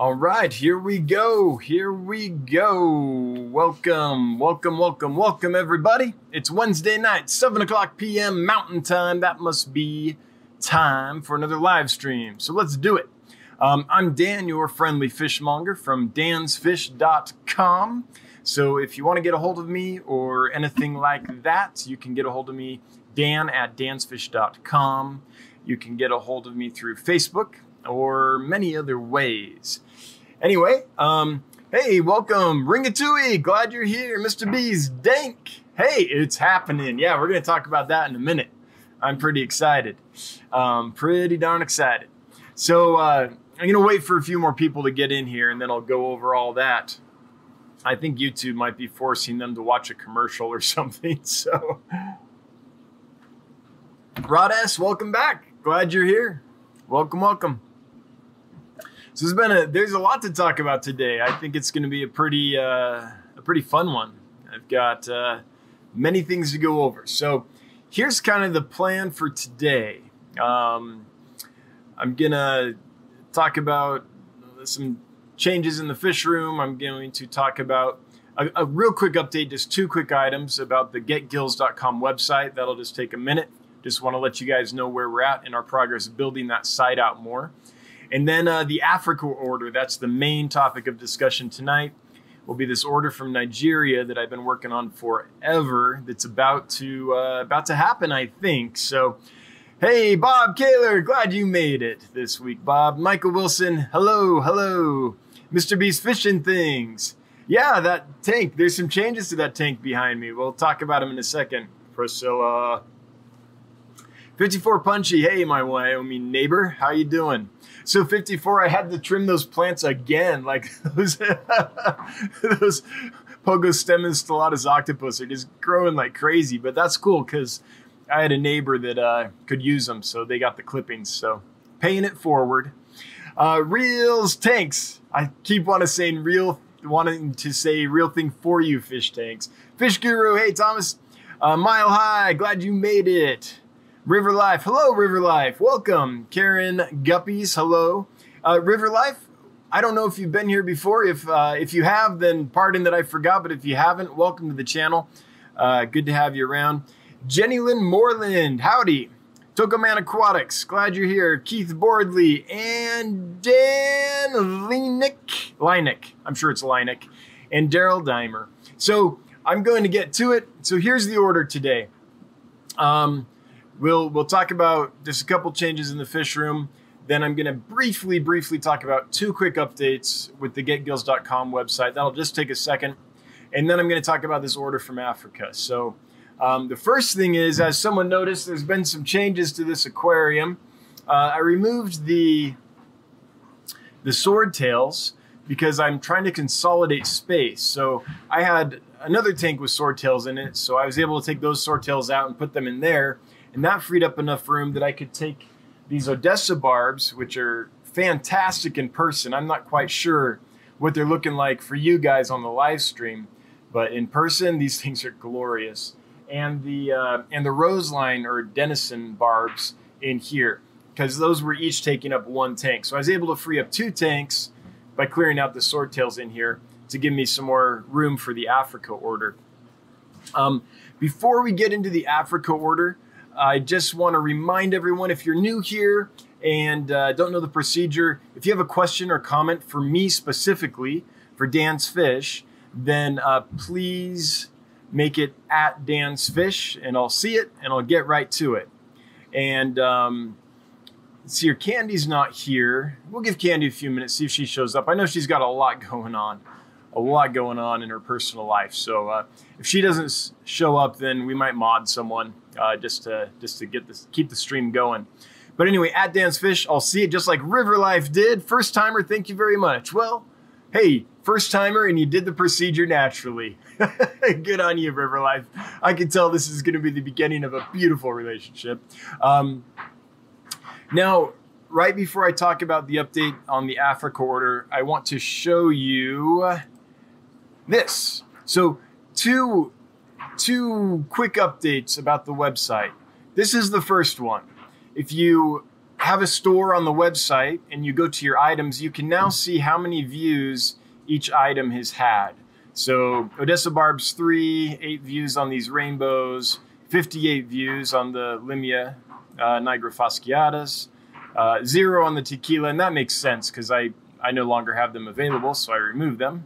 All right, here we go. Here we go. Welcome, welcome, welcome, welcome, everybody. It's Wednesday night, 7 o'clock p.m. Mountain Time. That must be time for another live stream. So let's do it. Um, I'm Dan, your friendly fishmonger from dansfish.com. So if you want to get a hold of me or anything like that, you can get a hold of me, Dan at dansfish.com. You can get a hold of me through Facebook or many other ways. Anyway, um, hey, welcome, Ringatui. Glad you're here, Mr. B's Dank. Hey, it's happening. Yeah, we're gonna talk about that in a minute. I'm pretty excited. Um, pretty darn excited. So uh, I'm gonna wait for a few more people to get in here, and then I'll go over all that. I think YouTube might be forcing them to watch a commercial or something. So, Rod S, welcome back. Glad you're here. Welcome, welcome. So there's been a there's a lot to talk about today. I think it's going to be a pretty uh, a pretty fun one. I've got uh, many things to go over. So here's kind of the plan for today. Um, I'm gonna talk about some changes in the fish room. I'm going to talk about a, a real quick update, just two quick items about the getgills.com website. That'll just take a minute. Just want to let you guys know where we're at in our progress building that site out more. And then uh, the Africa order, that's the main topic of discussion tonight, will be this order from Nigeria that I've been working on forever that's about to uh, about to happen, I think. So, hey, Bob Kaler, glad you made it this week, Bob. Michael Wilson, hello, hello. Mr. Beast Fishing Things. Yeah, that tank, there's some changes to that tank behind me. We'll talk about them in a second. Priscilla. 54 Punchy, hey, my Wyoming neighbor, how you doing? So 54, I had to trim those plants again. Like those, those Pogostemon stellatus octopus are just growing like crazy. But that's cool because I had a neighbor that uh, could use them, so they got the clippings. So paying it forward. Uh, reels tanks. I keep wanting to say real, wanting to say real thing for you, fish tanks. Fish Guru, hey Thomas, uh, Mile High, glad you made it. River Life, hello River Life, welcome. Karen Guppies, hello. Uh, River Life, I don't know if you've been here before. If uh, if you have, then pardon that I forgot. But if you haven't, welcome to the channel. Uh, good to have you around. Jenny Lynn Moreland, howdy. Tokoman Aquatics, glad you're here. Keith Boardley and Dan Leinick, Leinick, I'm sure it's Leinick, and Daryl Dimer. So I'm going to get to it. So here's the order today. Um, we'll we'll talk about just a couple changes in the fish room. Then I'm going to briefly, briefly talk about two quick updates with the getgills.com website. That'll just take a second. And then I'm going to talk about this order from Africa. So um, the first thing is, as someone noticed, there's been some changes to this aquarium. Uh, I removed the the sword tails because I'm trying to consolidate space. So I had another tank with sword tails in it, so I was able to take those sword tails out and put them in there, and that freed up enough room that I could take these Odessa barbs, which are fantastic in person. I'm not quite sure what they're looking like for you guys on the live stream, but in person, these things are glorious. And the uh, and the Roseline or Denison barbs in here, because those were each taking up one tank. So I was able to free up two tanks by clearing out the swordtails in here to give me some more room for the Africa order. Um, before we get into the Africa order, I just want to remind everyone if you're new here and uh, don't know the procedure, if you have a question or comment for me specifically for Dan's Fish, then uh, please make it at Dan's Fish and I'll see it and I'll get right to it. And um, see, your Candy's not here. We'll give Candy a few minutes, see if she shows up. I know she's got a lot going on, a lot going on in her personal life. So uh, if she doesn't show up, then we might mod someone uh, just to just to get this keep the stream going. But anyway, at Dan's Fish, I'll see it just like River Life did. First timer, thank you very much. Well, hey, first timer, and you did the procedure naturally. Good on you, River Life. I can tell this is going to be the beginning of a beautiful relationship. Um, now, right before I talk about the update on the Africa order, I want to show you this. So, two two quick updates about the website. This is the first one. If you have a store on the website and you go to your items, you can now see how many views each item has had. So Odessa Barbs 3, 8 views on these rainbows, 58 views on the Limia uh, Nigra fasciatus, uh, zero on the tequila, and that makes sense because I, I no longer have them available, so I removed them.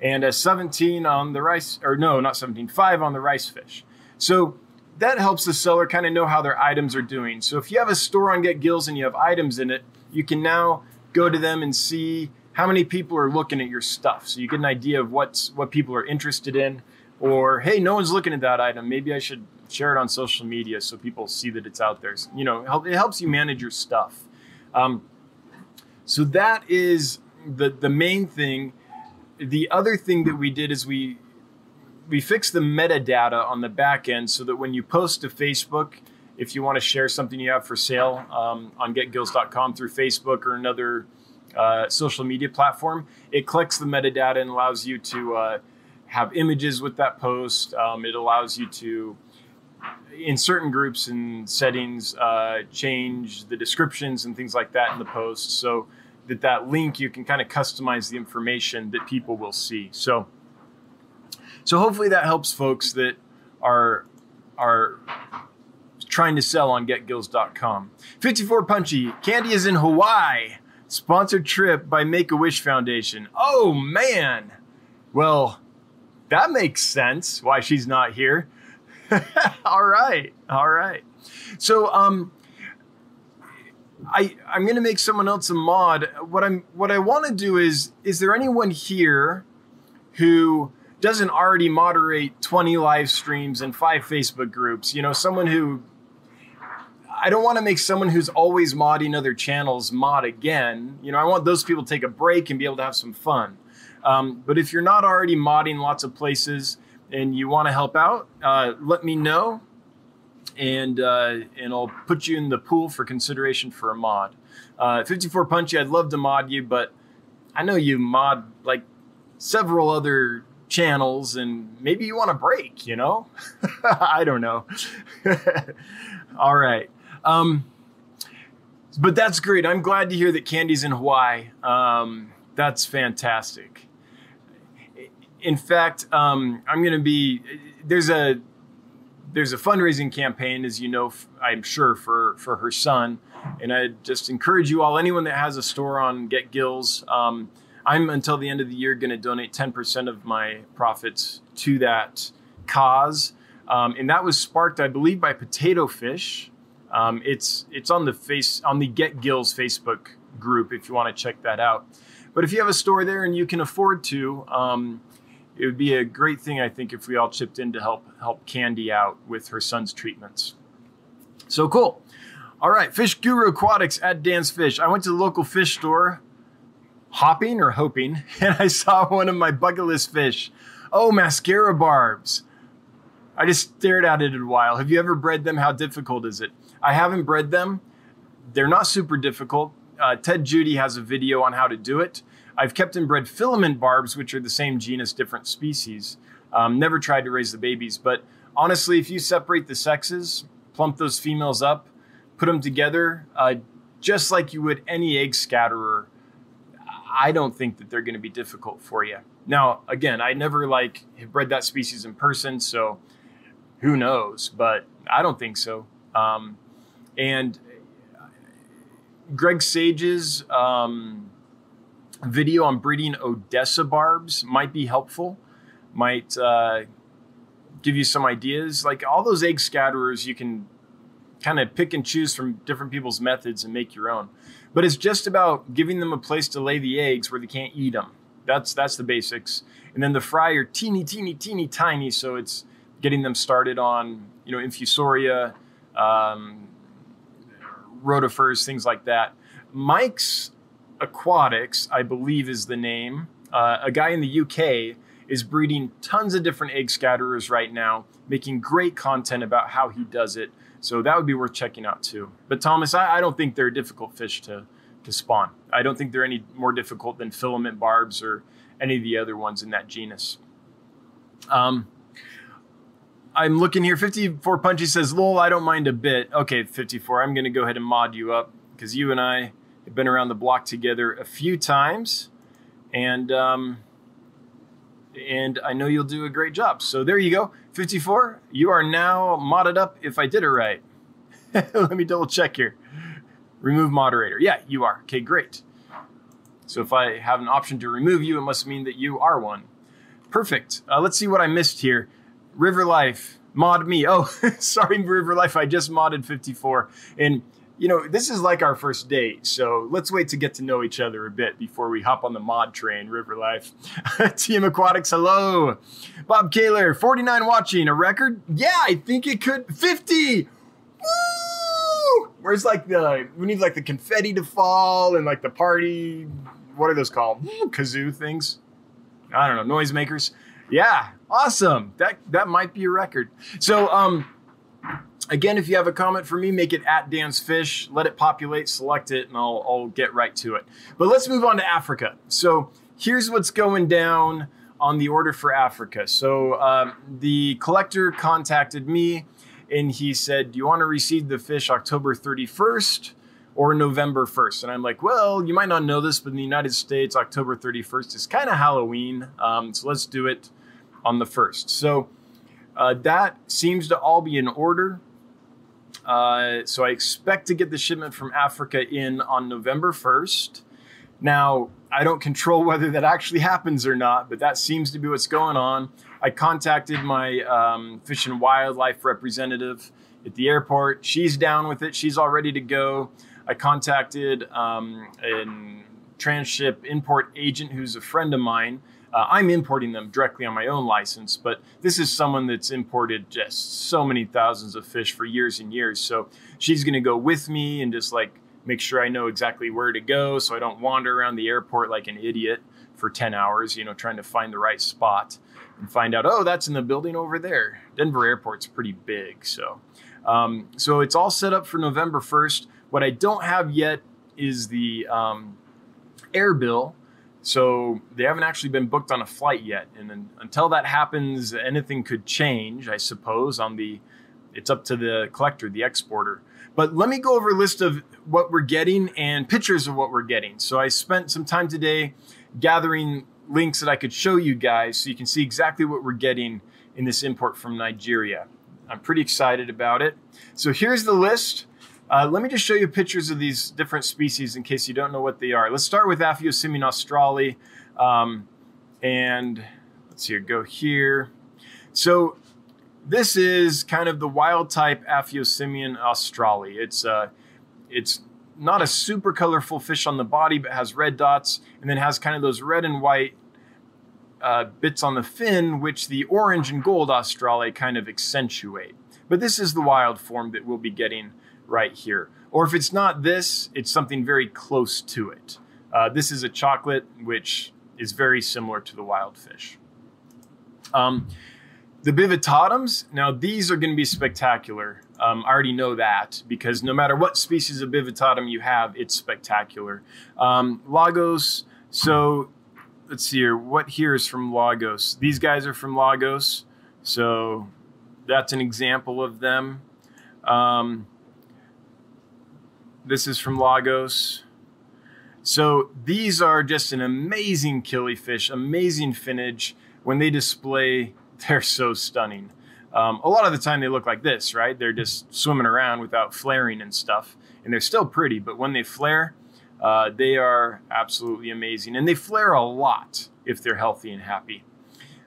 And a 17 on the rice, or no, not 17, 5 on the rice fish. So that helps the seller kind of know how their items are doing. So if you have a store on Get Gills and you have items in it, you can now go to them and see how many people are looking at your stuff. So you get an idea of what's what people are interested in. Or hey, no one's looking at that item. Maybe I should share it on social media so people see that it's out there. You know, it helps you manage your stuff. Um, so that is the the main thing. The other thing that we did is we we fixed the metadata on the back end so that when you post to Facebook, if you want to share something you have for sale um, on getgills.com through Facebook or another uh, social media platform, it collects the metadata and allows you to uh, have images with that post. Um, it allows you to, in certain groups and settings, uh, change the descriptions and things like that in the post so that that link you can kind of customize the information that people will see. So so hopefully that helps folks that are are trying to sell on getgills.com. 54 Punchy, Candy is in Hawaii. Sponsored trip by Make a Wish Foundation. Oh man. Well, that makes sense why she's not here. all right. All right. So um I I'm going to make someone else a mod. What I'm what I want to do is is there anyone here who doesn't already moderate 20 live streams and five Facebook groups. You know, someone who I don't want to make someone who's always modding other channels mod again. You know, I want those people to take a break and be able to have some fun. Um, but if you're not already modding lots of places and you want to help out, uh, let me know, and uh, and I'll put you in the pool for consideration for a mod. Uh, 54 Punchy, I'd love to mod you, but I know you mod like several other channels and maybe you want a break, you know? I don't know. All right. Um, but that's great. I'm glad to hear that Candy's in Hawaii. Um, that's fantastic. In fact, um, I'm going to be there's a there's a fundraising campaign, as you know, I'm sure for for her son, and I just encourage you all, anyone that has a store on Get Gills. Um, I'm until the end of the year going to donate 10% of my profits to that cause. Um, and that was sparked, I believe, by Potato Fish. Um, it's it's on the face on the Get Gills Facebook group if you want to check that out. But if you have a store there and you can afford to, um, it would be a great thing I think if we all chipped in to help help Candy out with her son's treatments. So cool. All right, Fish Guru Aquatics at Dan's Fish. I went to the local fish store hopping or hoping, and I saw one of my bucket list fish. Oh, mascara barbs. I just stared at it a while. Have you ever bred them? How difficult is it? I haven't bred them. They're not super difficult. Uh, Ted Judy has a video on how to do it. I've kept and bred filament barbs, which are the same genus, different species. Um, never tried to raise the babies, but honestly, if you separate the sexes, plump those females up, put them together, uh, just like you would any egg scatterer, I don't think that they're going to be difficult for you. Now, again, I never like have bred that species in person, so who knows? But I don't think so. Um, and Greg Sage's um, video on breeding Odessa barbs might be helpful. Might uh, give you some ideas. Like all those egg scatterers, you can kind of pick and choose from different people's methods and make your own. But it's just about giving them a place to lay the eggs where they can't eat them. That's that's the basics. And then the fry are teeny, teeny, teeny, tiny. So it's getting them started on you know infusoria, um, rotifers, things like that. Mike's Aquatics, I believe, is the name. Uh, a guy in the UK is breeding tons of different egg scatterers right now, making great content about how he does it. So that would be worth checking out too. But Thomas, I, I don't think they're a difficult fish to to spawn. I don't think they're any more difficult than filament barbs or any of the other ones in that genus. Um, I'm looking here. 54 Punchy says, "Lol, I don't mind a bit." Okay, 54. I'm going to go ahead and mod you up. because you and I have been around the block together a few times, and um, and I know you'll do a great job. So there you go, 54. You are now modded up. If I did it right, let me double check here. Remove moderator. Yeah, you are. Okay, great. So if I have an option to remove you, it must mean that you are one. Perfect. Uh, let's see what I missed here. River Life, mod me. Oh, sorry, River Life. I just modded 54. And, you know, this is like our first date. So let's wait to get to know each other a bit before we hop on the mod train, River Life. Team Aquatics, hello. Bob Kaler, 49 watching. A record? Yeah, I think it could. 50. Woo! Where's like the, we need like the confetti to fall and like the party, what are those called? Kazoo things? I don't know, noisemakers. Yeah, awesome. That that might be a record. So um again, if you have a comment for me, make it at Dan's Fish. Let it populate, select it, and I'll, I'll get right to it. But let's move on to Africa. So here's what's going down on the order for Africa. So um, the collector contacted me and he said, Do you want to receive the fish October 31st? or November 1st. And I'm like, well, you might not know this, but in the United States, October 31st is kind of Halloween. Um, so let's do it on the 1st. So uh, that seems to all be in order. Uh, so I expect to get the shipment from Africa in on November 1st. Now, I don't control whether that actually happens or not, but that seems to be what's going on. I contacted my um, fish and wildlife representative at the airport. She's down with it. She's all ready to go. I contacted um, a transship import agent who's a friend of mine. Uh, I'm importing them directly on my own license, but this is someone that's imported just so many thousands of fish for years and years. So she's going to go with me and just like make sure I know exactly where to go so I don't wander around the airport like an idiot for 10 hours, you know, trying to find the right spot and find out, oh, that's in the building over there. Denver Airport's pretty big. So, um, so it's all set up for November 1st. What I don't have yet is the um, air bill. So they haven't actually been booked on a flight yet. And then, until that happens, anything could change, I suppose, on the it's up to the collector, the exporter. But let me go over a list of what we're getting and pictures of what we're getting. So I spent some time today gathering links that I could show you guys so you can see exactly what we're getting in this import from Nigeria. I'm pretty excited about it. So here's the list. Uh, let me just show you pictures of these different species in case you don't know what they are. Let's start with Aphyosemion australe. Um, and let's see go here. So this is kind of the wild type Aphyosemion australe. It's, uh, it's not a super colorful fish on the body, but has red dots and then has kind of those red and white uh, bits on the fin, which the orange and gold australe kind of accentuate. But this is the wild form that we'll be getting right here. Or if it's not this, it's something very close to it. Uh, this is a chocolate, which is very similar to the wild fish. Um, the bivittatums, now these are going to be spectacular. Um, I already know that because no matter what species of bivittatum you have, it's spectacular. Um, Lagos, so let's see here. What here is from Lagos? These guys are from Lagos, so that's an example of them. Um, this is from Lagos. So these are just an amazing killifish, amazing finnage. When they display, they're so stunning. Um, a lot of the time they look like this, right? They're just swimming around without flaring and stuff. And they're still pretty, but when they flare, uh, they are absolutely amazing. And they flare a lot if they're healthy and happy.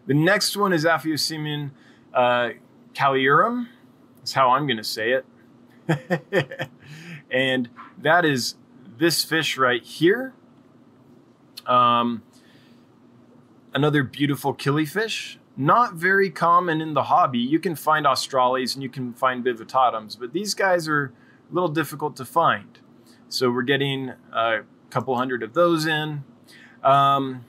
The next one is Aphyosemion uh. That's how I'm going to say it. and that is this fish right here. Um, another beautiful killifish. Not very common in the hobby. You can find Australes and you can find Bivittatums, but these guys are a little difficult to find. So we're getting a couple hundred of those in. Um,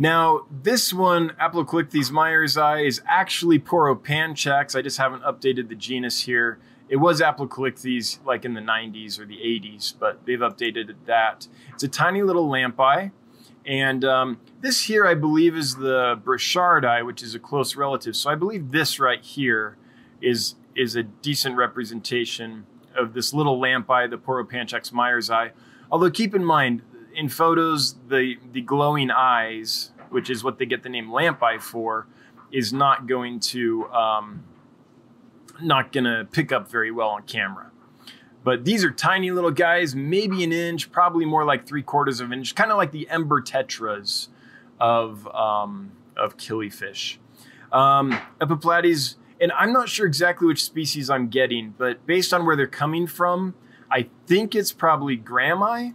now, this one, Aplocheilichthys meyersi, is actually Poropanchax. I just haven't updated the genus here. It was Aplocheilichthys like in the 90s or the 80s, but they've updated that. It's a tiny little lamp eye. And um, this here, I believe, is the Burchardi, which is a close relative. So I believe this right here is, is a decent representation of this little lamp eye, the Poropanchax myersi. Although keep in mind, in photos, the the glowing eyes, which is what they get the name lamp eye for, is not going to um, not going to pick up very well on camera. But these are tiny little guys, maybe an inch, probably more like three quarters of an inch, kind of like the ember tetras of um, of killifish. Um, Epiplatys, and I'm not sure exactly which species I'm getting, but based on where they're coming from, I think it's probably Grahami,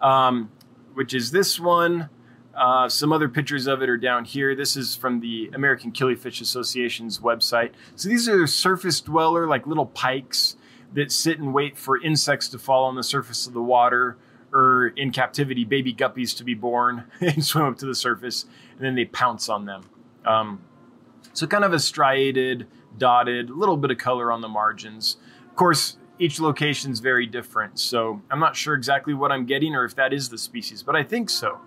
um, which is this one. Uh, some other pictures of it are down here. This is from the American Killifish Association's website. So these are surface dweller, like little pikes that sit and wait for insects to fall on the surface of the water or in captivity, baby guppies to be born and swim up to the surface, and then they pounce on them. Um, so kind of a striated, dotted, a little bit of color on the margins. Of course, each location is very different, so I'm not sure exactly what I'm getting or if that is the species, but I think so.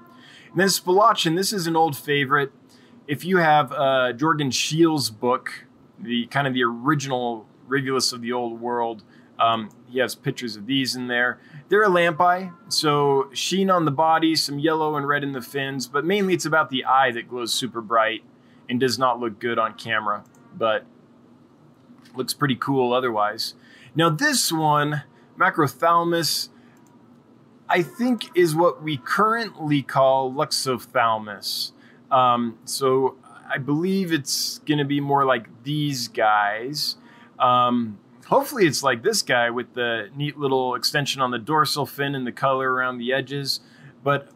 And then this is an old favorite. If you have uh, Jorgen Scheel's book, the kind of the original Rivulins of the Old World, um, he has pictures of these in there. They're a lamp eye, so sheen on the body, some yellow and red in the fins, but mainly it's about the eye that glows super bright and does not look good on camera, but looks pretty cool otherwise. Now this one, Macrothalmus, I think is what we currently call Luxophthalmus. Um, so I believe it's going to be more like these guys. Um, hopefully it's like this guy with the neat little extension on the dorsal fin and the color around the edges but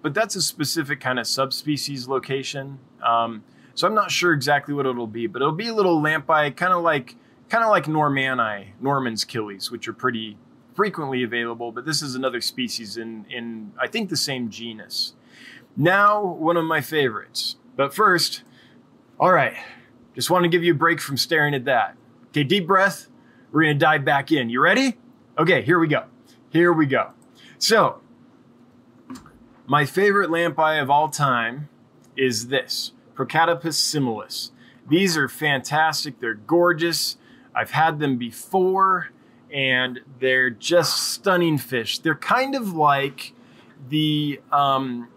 but that's a specific kind of subspecies location um, so i'm not sure exactly what it'll be but it'll be a little lamp eye kind of like kind of like normani norman's killies which are pretty frequently available but this is another species in in i think the same genus now one of my favorites but first all right just want to give you a break from staring at that okay deep breath we're going to dive back in. You ready? Okay, here we go. Here we go. So, my favorite lamp eye of all time is this Procatopus similis. These are fantastic. They're gorgeous. I've had them before, and they're just stunning fish. They're kind of like the um,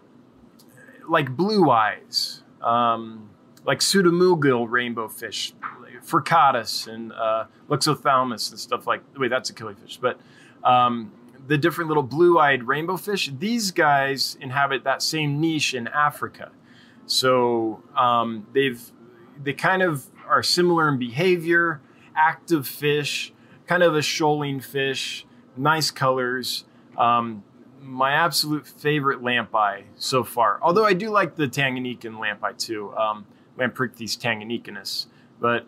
like blue eyes, um, like pseudomugil rainbow fish, Furcatus and uh, Luxophthalmus and stuff like. Wait, that's a killifish, but um, the different little blue-eyed rainbow fish. These guys inhabit that same niche in Africa, so um, they've they kind of are similar in behavior. Active fish, kind of a shoaling fish, nice colors. Um, my absolute favorite lamp eye so far. Although I do like the Tanganyikan lamp eye too, um, Lamprichthys tanganicanus. But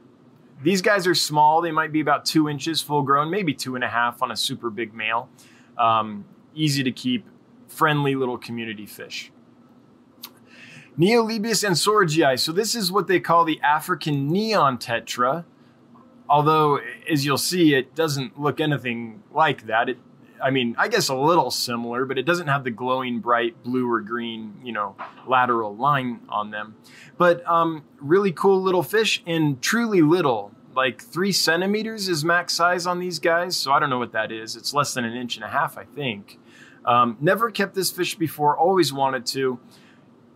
these guys are small. They might be about two inches full grown, maybe two and a half on a super big male. Um, easy to keep, friendly little community fish. Neolebias ansorgii. So this is what they call the African neon tetra. Although, as you'll see, it doesn't look anything like that. It, I mean, I guess a little similar, but it doesn't have the glowing bright blue or green, you know, lateral line on them. But um, really cool little fish and truly little. Like three centimeters is max size on these guys. So I don't know what that is. It's less than an inch and a half, I think. Um, never kept this fish before, always wanted to.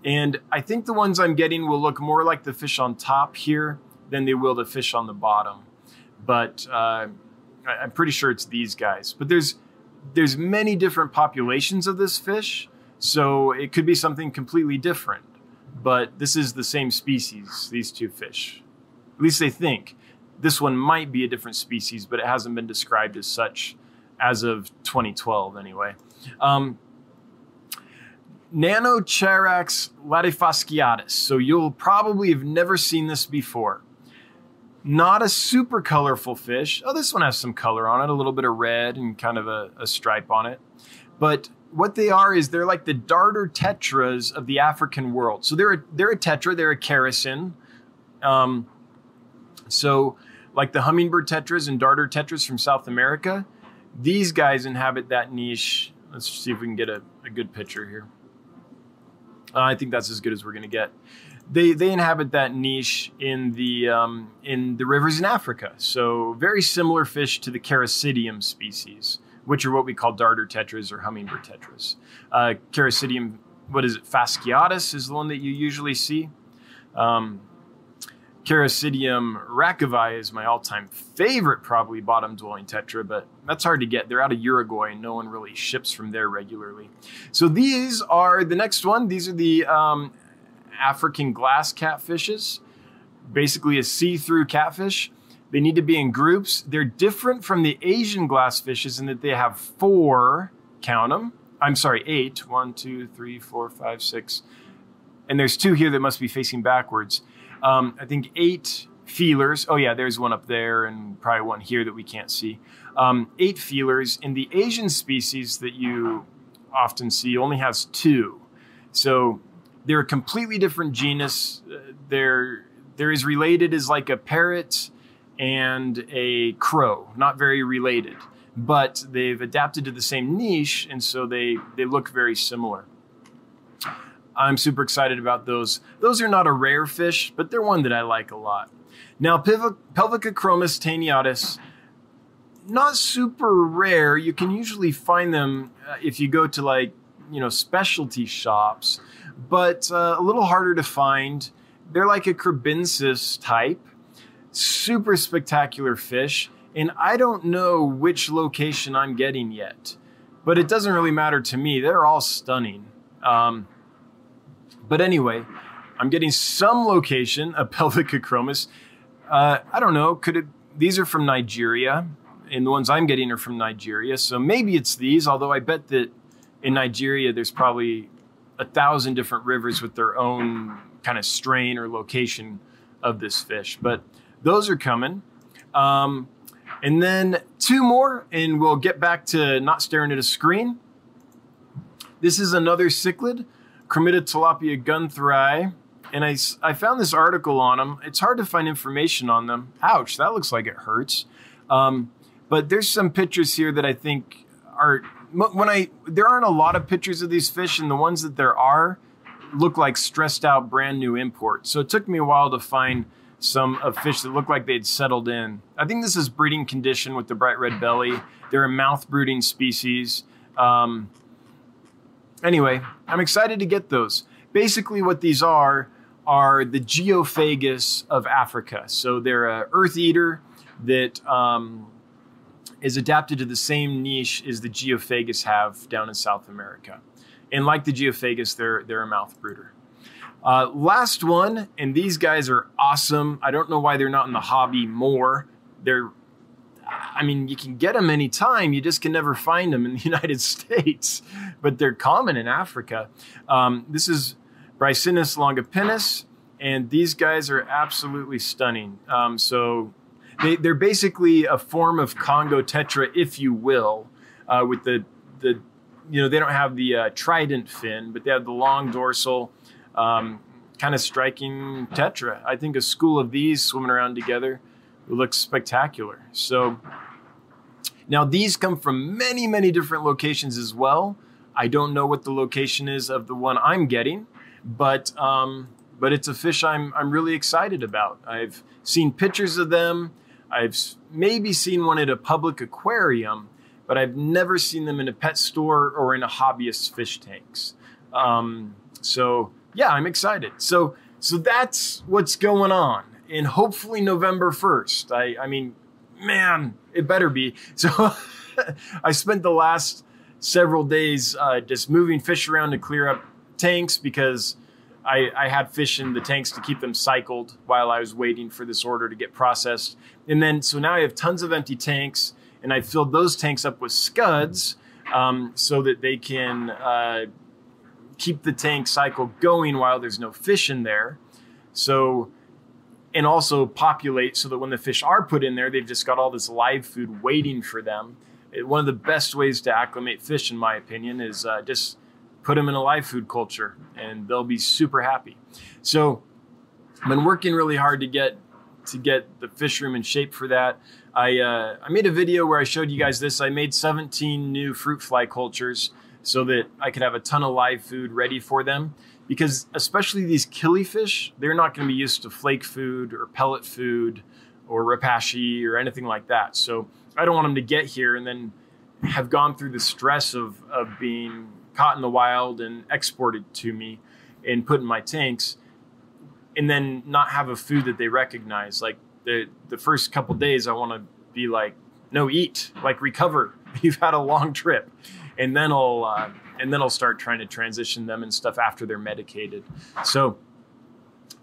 And I think the ones I'm getting will look more like the fish on top here than they will the fish on the bottom. But uh, I'm pretty sure it's these guys. But there's there's many different populations of this fish, so it could be something completely different but this is the same species, these two fish. At least they think. This one might be a different species, but it hasn't been described as such as of 2012, anyway. Um, Nanocharax latifasciatus. So you'll probably have never seen this before. Not a super colorful fish. Oh, this one has some color on it, a little bit of red and kind of a, a stripe on it. But what they are is they're like the darter tetras of the African world. So they're a, they're a tetra, they're a characin. Um, so like the hummingbird tetras and darter tetras from South America, these guys inhabit that niche. Let's see if we can get a, a good picture here. Uh, I think that's as good as we're going to get. They they inhabit that niche in the um, in the rivers in Africa. So very similar fish to the Characidium species, which are what we call darter tetras or hummingbird tetras. Uh, what is it? Fasciatus is the one that you usually see. Um, Characidium rachovii is my all-time favorite, probably bottom-dwelling tetra, but that's hard to get. They're out of Uruguay, and no one really ships from there regularly. So these are the next one. These are the um, African glass catfishes, basically a see-through catfish. They need to be in groups. They're different from the Asian glass fishes in that they have four, count them. I'm sorry, eight. One, two, three, four, five, six. And there's two here that must be facing backwards um, I think eight feelers. Oh, yeah, there's one up there and probably one here that we can't see. Um, eight feelers. In the Asian species that you often see, only has two. So they're a completely different genus. Uh, they're, they're as related as like a parrot and a crow, not very related. But they've adapted to the same niche, and so they, they look very similar. I'm super excited about those. Those are not a rare fish, but they're one that I like a lot. Now, Pelvic- Pelvicachromis taeniatus, not super rare. You can usually find them uh, if you go to like, you know, specialty shops, but uh, a little harder to find. They're like a Kribensis type, super spectacular fish, and I don't know which location I'm getting yet, but it doesn't really matter to me. They're all stunning. Um, but anyway, I'm getting some location of Pelvicachromis. Uh, I don't know. Could it? These are from Nigeria, and the ones I'm getting are from Nigeria. So maybe it's these. Although I bet that in Nigeria there's probably a thousand different rivers with their own kind of strain or location of this fish. But those are coming. Um, and then two more, and we'll get back to not staring at a screen. This is another cichlid. Chromidotilapia guntheri. And I, I found this article on them. It's hard to find information on them. Ouch, that looks like it hurts. Um, but there's some pictures here that I think are when I there aren't a lot of pictures of these fish, and the ones that there are look like stressed out brand new imports. So it took me a while to find some of fish that look like they'd settled in. I think this is breeding condition with the bright red belly. They're a mouth brooding species. Um, anyway, I'm excited to get those. Basically, what these are are the geophagus of Africa. So they're a earth eater that um, is adapted to the same niche as the geophagus have down in South America. And like the geophagus, they're they're a mouth brooder. Uh, last one, and these guys are awesome. I don't know why they're not in the hobby more. They're I mean, you can get them anytime. You just can never find them in the United States, but they're common in Africa. Um, this is Brycinus longipinnis, and these guys are absolutely stunning. Um, so they, are basically a form of Congo tetra, if you will, uh, with the the you know they don't have the uh, trident fin, but they have the long dorsal. Um, kind of striking tetra. I think a school of these swimming around together looks spectacular. So now these come from many, many different locations as well. I don't know what the location is of the one I'm getting, but um, but it's a fish I'm I'm really excited about. I've seen pictures of them. I've maybe seen one at a public aquarium, but I've never seen them in a pet store or in a hobbyist fish tanks. Um, so yeah, I'm excited. So so that's what's going on and hopefully November 1st. I, I mean, man, it better be. So I spent the last several days uh, just moving fish around to clear up tanks because I, I, had fish in the tanks to keep them cycled while I was waiting for this order to get processed. And then, so now I have tons of empty tanks, and I filled those tanks up with scuds um, so that they can uh, keep the tank cycle going while there's no fish in there. So and also populate so that when the fish are put in there, they've just got all this live food waiting for them. One of the best ways to acclimate fish, in my opinion, is uh, just put them in a live food culture and they'll be super happy. So I've been working really hard to get to get the fish room in shape for that. I uh, I made a video where I showed you guys this. I made 17 new fruit fly cultures so that I could have a ton of live food ready for them. because especially these killifish, they're not going to be used to flake food or pellet food or repashy or anything like that. So I don't want them to get here and then have gone through the stress of, of being caught in the wild and exported to me and put in my tanks and then not have a food that they recognize. Like the, the first couple days, I want to be like, no, eat, like recover. You've had a long trip. And then I'll, uh, and then I'll start trying to transition them and stuff after they're medicated. So,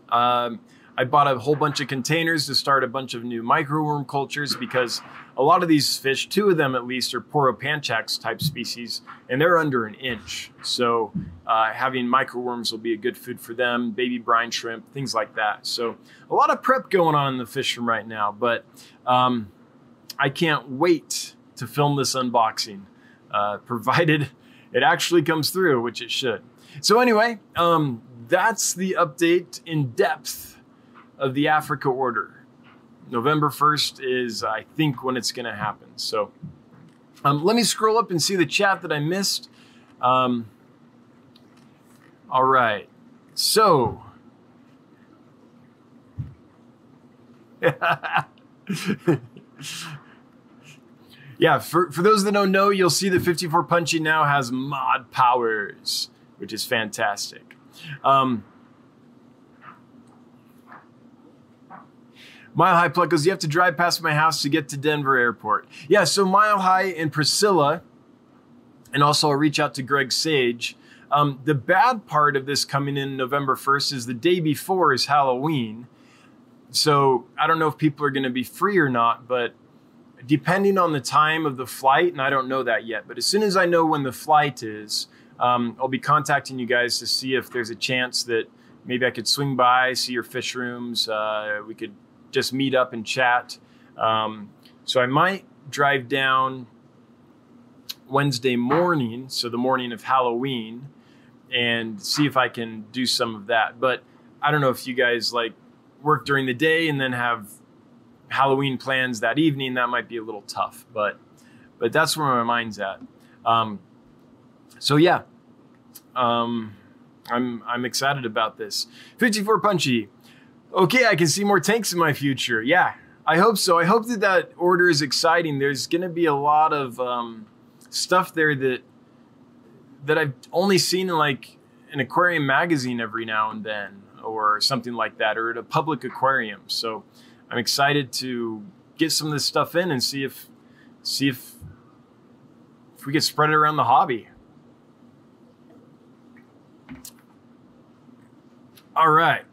um, I bought a whole bunch of containers to start a bunch of new microworm cultures because a lot of these fish, two of them at least, are Poropanchax type species, and they're under an inch. So uh, having microworms will be a good food for them, baby brine shrimp, things like that. So a lot of prep going on in the fish room right now, but um, I can't wait to film this unboxing, uh, provided it actually comes through, which it should. So anyway, um, that's the update in depth of the Africa order. November 1st is, I think, when it's going to happen. So um, let me scroll up and see the chat that I missed. Um, all right. So. yeah, for, for those that don't know, you'll see that 54 Punchy now has mod powers, which is fantastic. Um, Mile High Pluck goes, You have to drive past my house to get to Denver Airport. Yeah, so Mile High and Priscilla, and also I'll reach out to Greg Sage. Um, the bad part of this coming in November 1st is the day before is Halloween. So I don't know if people are going to be free or not, but depending on the time of the flight, and I don't know that yet, but as soon as I know when the flight is, um, I'll be contacting you guys to see if there's a chance that maybe I could swing by, see your fish rooms. Uh, we could just meet up and chat. Um, so I might drive down Wednesday morning, so the morning of Halloween, and see if I can do some of that. But I don't know if you guys like work during the day and then have Halloween plans that evening. That might be a little tough, but but that's where my mind's at. Um, so yeah, um, I'm I'm excited about this. 54 Punchy okay, I can see more tanks in my future. Yeah, I hope so. I hope that that order is exciting. There's going to be a lot of um, stuff there that that I've only seen in like an aquarium magazine every now and then, or something like that, or at a public aquarium. So I'm excited to get some of this stuff in and see if see if if we get spread it around the hobby. All right.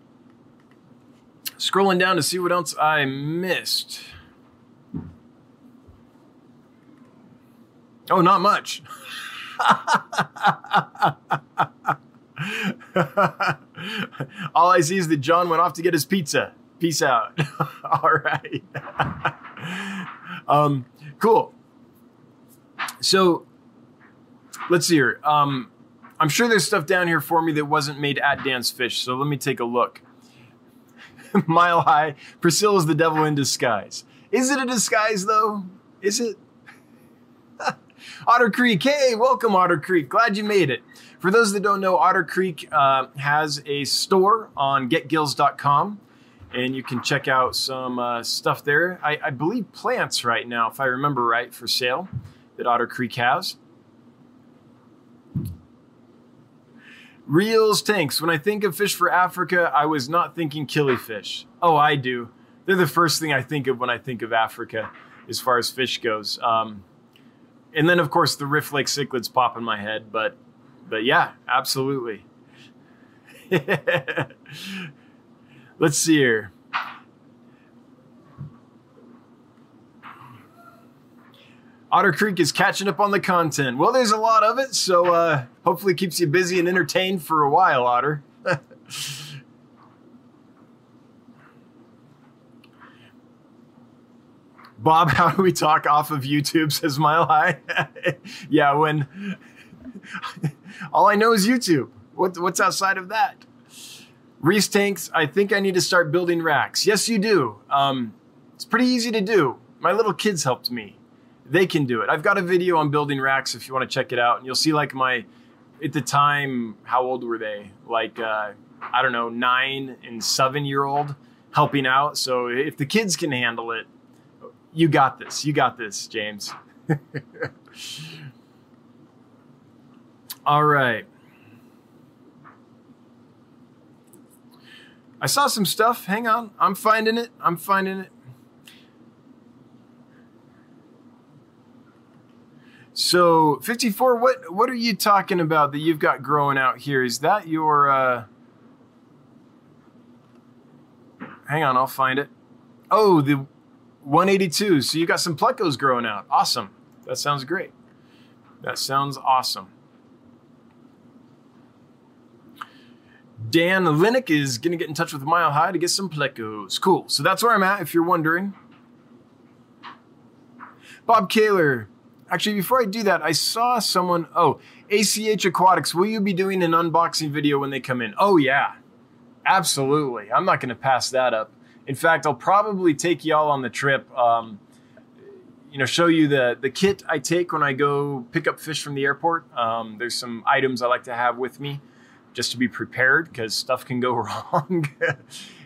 Scrolling down to see what else I missed. Oh, not much. All I see is that John went off to get his pizza. Peace out. All right. um, cool. So let's see here. Um, I'm sure there's stuff down here for me that wasn't made at Dan's Fish. So let me take a look. Mile High. Priscilla's the devil in disguise. Is it a disguise though? Is it? Otter Creek. Hey, welcome, Otter Creek. Glad you made it. For those that don't know, Otter Creek uh, has a store on getgills.com and you can check out some uh, stuff there. I, I believe plants right now, if I remember right, for sale that Otter Creek has. Reels tanks. When I think of fish for Africa, I was not thinking killifish. Oh, I do. They're the first thing I think of when I think of Africa, as far as fish goes. Um, and then, of course, the Rift Lake cichlids pop in my head. But, but yeah, absolutely. Let's see here. Otter Creek is catching up on the content. Well, there's a lot of it, so uh, hopefully keeps you busy and entertained for a while, Otter. Bob, how do we talk off of YouTube? Says Mile High. yeah, when all I know is YouTube. What, what's outside of that? Reese tanks. I think I need to start building racks. Yes, you do. Um, it's pretty easy to do. My little kids helped me they can do it. I've got a video on building racks if you want to check it out, and you'll see like my at the time, how old were they? Like, uh, I don't know, nine and seven year old helping out. So if the kids can handle it, you got this. You got this, James. All right. I saw some stuff. Hang on. I'm finding it. I'm finding it. So 54, what what are you talking about that you've got growing out here? Is that your uh Hang on, I'll find it. Oh, the 182. So you got some plecos growing out. Awesome. That sounds great. That sounds awesome. Dan Linick is going to get in touch with Mile High to get some plecos. Cool. So that's where I'm at, if you're wondering. Bob Kaler. Actually, before I do that, I saw someone. Oh, ACH Aquatics. Will you be doing an unboxing video when they come in? Oh, yeah. Absolutely. I'm not going to pass that up. In fact, I'll probably take y'all on the trip. Um, you know, show you the the kit I take when I go pick up fish from the airport. Um, there's some items I like to have with me just to be prepared because stuff can go wrong.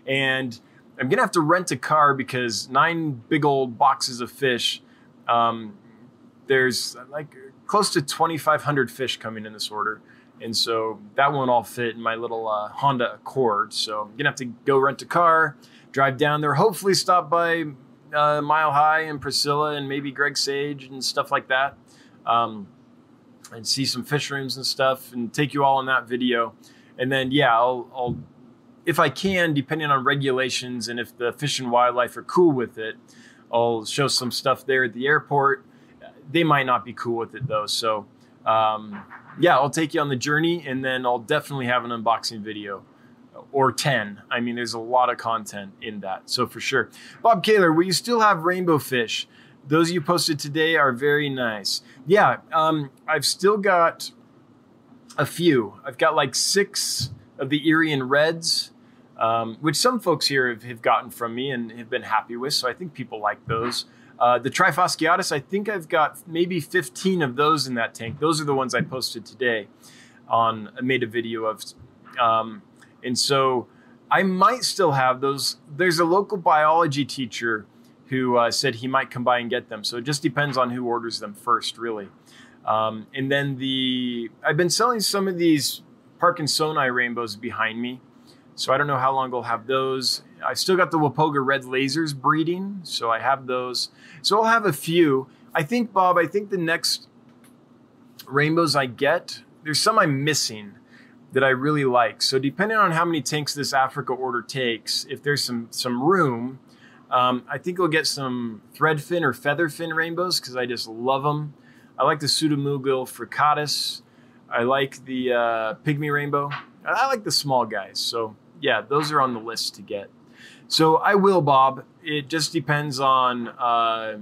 and I'm gonna have to rent a car because nine big old boxes of fish. Um, there's like close to 2,500 fish coming in this order. And so that won't all fit in my little uh, Honda Accord. So I'm gonna have to go rent a car, drive down there, hopefully stop by uh, Mile High and Priscilla and maybe Greg Sage and stuff like that, um, and see some fish rooms and stuff, and take you all on that video. And then yeah, I'll, I'll if I can, depending on regulations and if the fish and wildlife are cool with it, I'll show some stuff there at the airport. They might not be cool with it though, so. Um, yeah, I'll take you on the journey and then I'll definitely have an unboxing video or 10. I mean, there's a lot of content in that. So for sure. Bob Kaler, will you still have rainbow fish? Those you posted today are very nice. Yeah, um, I've still got a few. I've got like six of the Irian Reds, um, which some folks here have, have, gotten from me and have been happy with. So I think people like those. Uh, the Trifasciatus, I think I've got maybe 15 of those in that tank. Those are the ones I posted today on, I made a video of. Um, and so I might still have those. There's a local biology teacher who uh, said he might come by and get them. So it just depends on who orders them first, really. Um, and then the, I've been selling some of these Parkinsoni rainbows behind me. So I don't know how long I'll have those. I've still got the Wapoga red lasers breeding, so I have those. So I'll have a few. I think, Bob, I think the next rainbows I get, there's some I'm missing that I really like. So depending on how many tanks this Africa order takes, if there's some some room, um, I think we'll get some threadfin or featherfin rainbows because I just love them. I like the Pseudomugil furcatus. I like the uh, pygmy rainbow. I like the small guys. So yeah, those are on the list to get. So I will, Bob. It just depends on uh,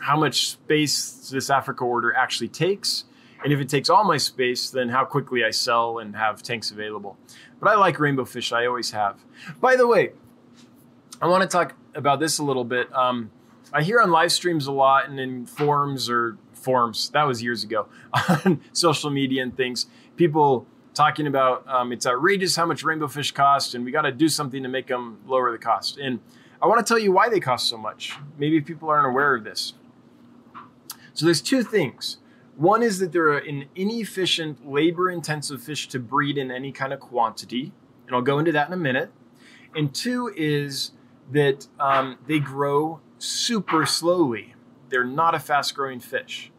how much space this Africa order actually takes. And if it takes all my space, then how quickly I sell and have tanks available. But I like rainbow fish, I always have. By the way, I want to talk about this a little bit. Um, I hear on live streams a lot and in forums or forums, that was years ago, on social media and things, people talking about um, it's outrageous how much rainbow fish cost and we got to do something to make them lower the cost. And I want to tell you why they cost so much. Maybe people aren't aware of this. So there's two things. One is that they're an inefficient, labor intensive fish to breed in any kind of quantity. And I'll go into that in a minute. And two is that um, they grow super slowly. They're not a fast growing fish.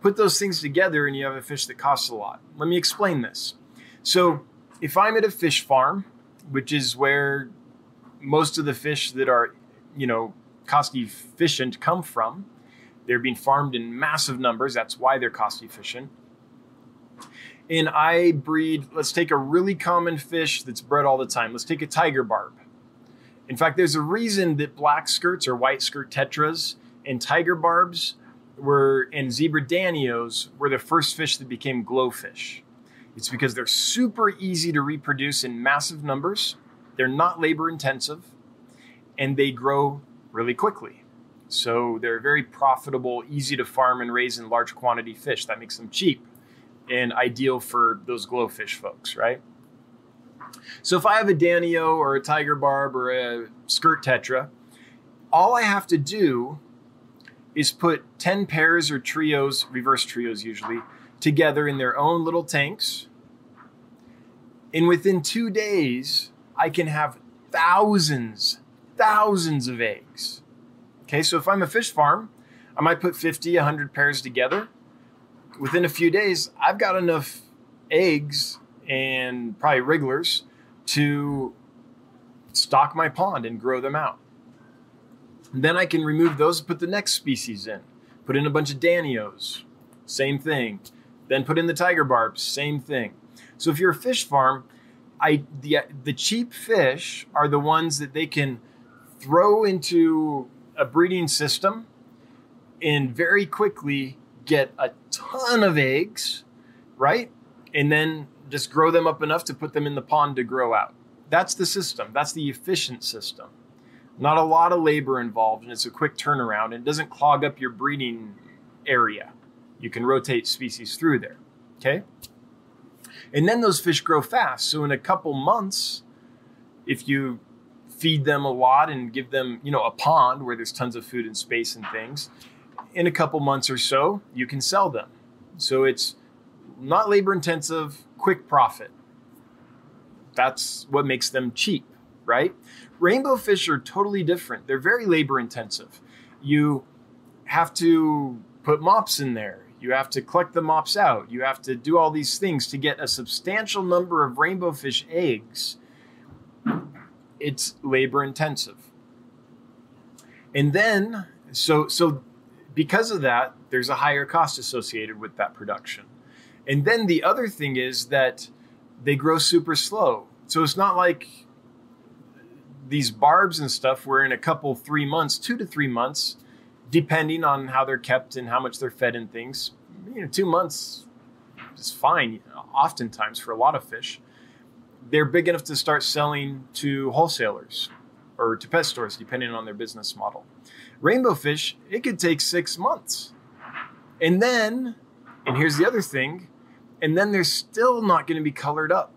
Put those things together and you have a fish that costs a lot. Let me explain this. So, if I'm at a fish farm, which is where most of the fish that are, you know, cost efficient come from, they're being farmed in massive numbers. That's why they're cost efficient. And I breed, let's take a really common fish that's bred all the time. Let's take a tiger barb. In fact, there's a reason that black skirts or white skirt tetras and tiger barbs were and zebra danios were the first fish that became glowfish. It's because they're super easy to reproduce in massive numbers. They're not labor intensive and they grow really quickly. So they're very profitable, easy to farm and raise in large quantity fish. That makes them cheap. and ideal for those glowfish folks, right? So if I have a Danio or a Tiger Barb or a Skirt Tetra, all I have to do is put 10 pairs or trios, reverse trios usually, together in their own little tanks. And within two days, I can have thousands, thousands of eggs. Okay, so if I'm a fish farm, I might put 50, 100 pairs together. Within a few days, I've got enough eggs and probably wrigglers to stock my pond and grow them out. Then I can remove those and put the next species in. Put in a bunch of Danios, same thing. Then put in the tiger barbs, same thing. So if you're a fish farm, I the the cheap fish are the ones that they can throw into a breeding system and very quickly get a ton of eggs, right? And then just grow them up enough to put them in the pond to grow out. That's the system. That's the efficient system. Not a lot of labor involved, and it's a quick turnaround. And it doesn't clog up your breeding area. You can rotate species through there. Okay? And then those fish grow fast. So in a couple months, if you feed them a lot and give them, you know, a pond where there's tons of food and space and things, in a couple months or so, you can sell them. So it's not labor intensive, quick profit. That's what makes them cheap, right? Rainbow fish are totally different. They're very labor intensive. You have to put mops in there. You have to collect the mops out. You have to do all these things to get a substantial number of rainbow fish eggs. It's labor intensive. And then so so because of that, there's a higher cost associated with that production. And then the other thing is that they grow super slow. So it's not like these barbs and stuff where in a couple, three months, two to three months, depending on how they're kept and how much they're fed and things, you know, two months is fine, oftentimes for a lot of fish. They're big enough to start selling to wholesalers or to pet stores, depending on their business model. Rainbow fish, it could take six months. And then, and here's the other thing, and then they're still not going to be colored up.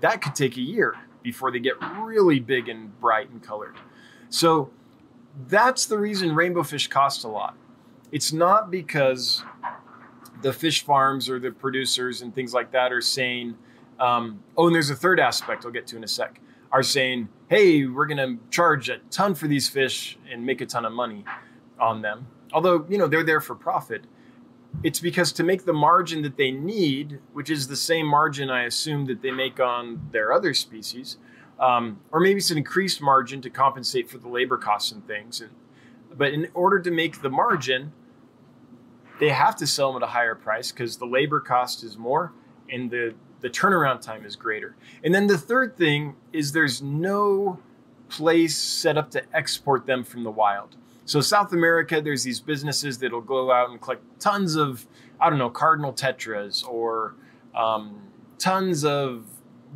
That could take a year before they get really big and bright and colored. So that's the reason rainbow fish cost a lot. It's not because the fish farms or the producers and things like that are saying, um, oh, and there's a third aspect I'll get to in a sec, are saying, hey, we're going to charge a ton for these fish and make a ton of money on them. Although, you know, they're there for profit it's because to make the margin that they need, which is the same margin I assume that they make on their other species, um, or maybe it's an increased margin to compensate for the labor costs and things. And, but in order to make the margin, they have to sell them at a higher price because the labor cost is more and the, the turnaround time is greater. And then the third thing is there's no place set up to export them from the wild. So South America, there's these businesses that'll go out and collect tons of, I don't know, cardinal tetras or um, tons of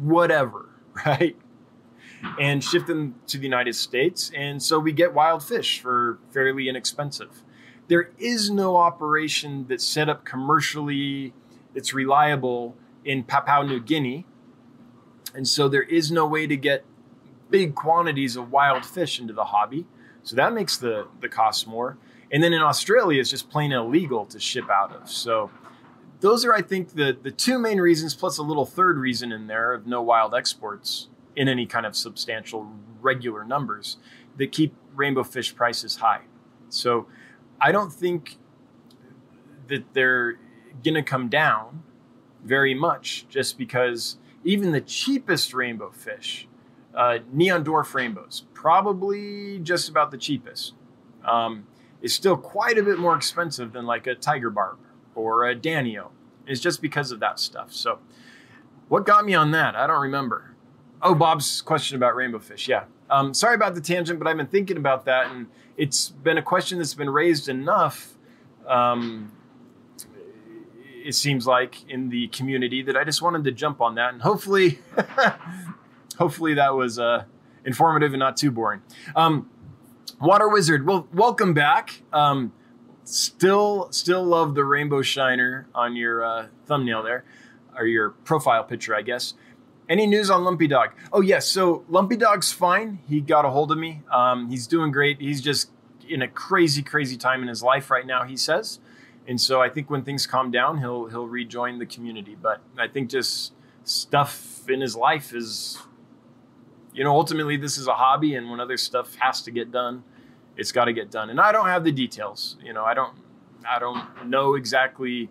whatever, right? And ship them to the United States. And so we get wild fish for fairly inexpensive. There is no operation that's set up commercially that's reliable in Papua New Guinea. And so there is no way to get big quantities of wild fish into the hobby. So that makes the the cost more. And then in Australia, it's just plain illegal to ship out of. So those are, I think, the the two main reasons, plus a little third reason in there of no wild exports in any kind of substantial regular numbers that keep rainbow fish prices high. So I don't think that they're going to come down very much just because even the cheapest rainbow fish uh, neon dwarf rainbows, probably just about the cheapest. Um, is still quite a bit more expensive than like a tiger barb or a danio. It's just because of that stuff. So, what got me on that? I don't remember. Oh, Bob's question about rainbow fish. Yeah. Um, sorry about the tangent, but I've been thinking about that, and it's been a question that's been raised enough. Um, it seems like in the community that I just wanted to jump on that, and hopefully, hopefully that was uh, informative and not too boring. Um, Water Wizard, well, welcome back. Um, still, still love the rainbow shiner on your uh, thumbnail there, or your profile picture, I guess. Any news on Lumpy Dog? Oh yes, so Lumpy Dog's fine. He got a hold of me. Um, he's doing great. He's just in a crazy, crazy time in his life right now. He says, and so I think when things calm down, he'll he'll rejoin the community. But I think just stuff in his life is, you know, ultimately this is a hobby, and when other stuff has to get done, it's got to get done. And I don't have the details. You know, I don't I don't know exactly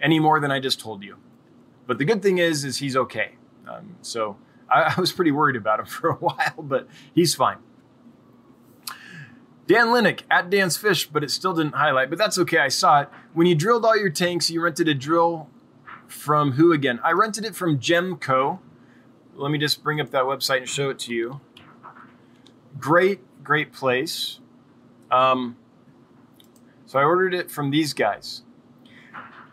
any more than I just told you. But the good thing is, is he's okay. Um, so I, I was pretty worried about him for a while, but he's fine. Dan Linick at Dan's Fish, but it still didn't highlight, but that's okay. I saw it. When you drilled all your tanks, you rented a drill from who again? I rented it from Gemco. Let me just bring up that website and show it to you. Great, great place. Um, so I ordered it from these guys.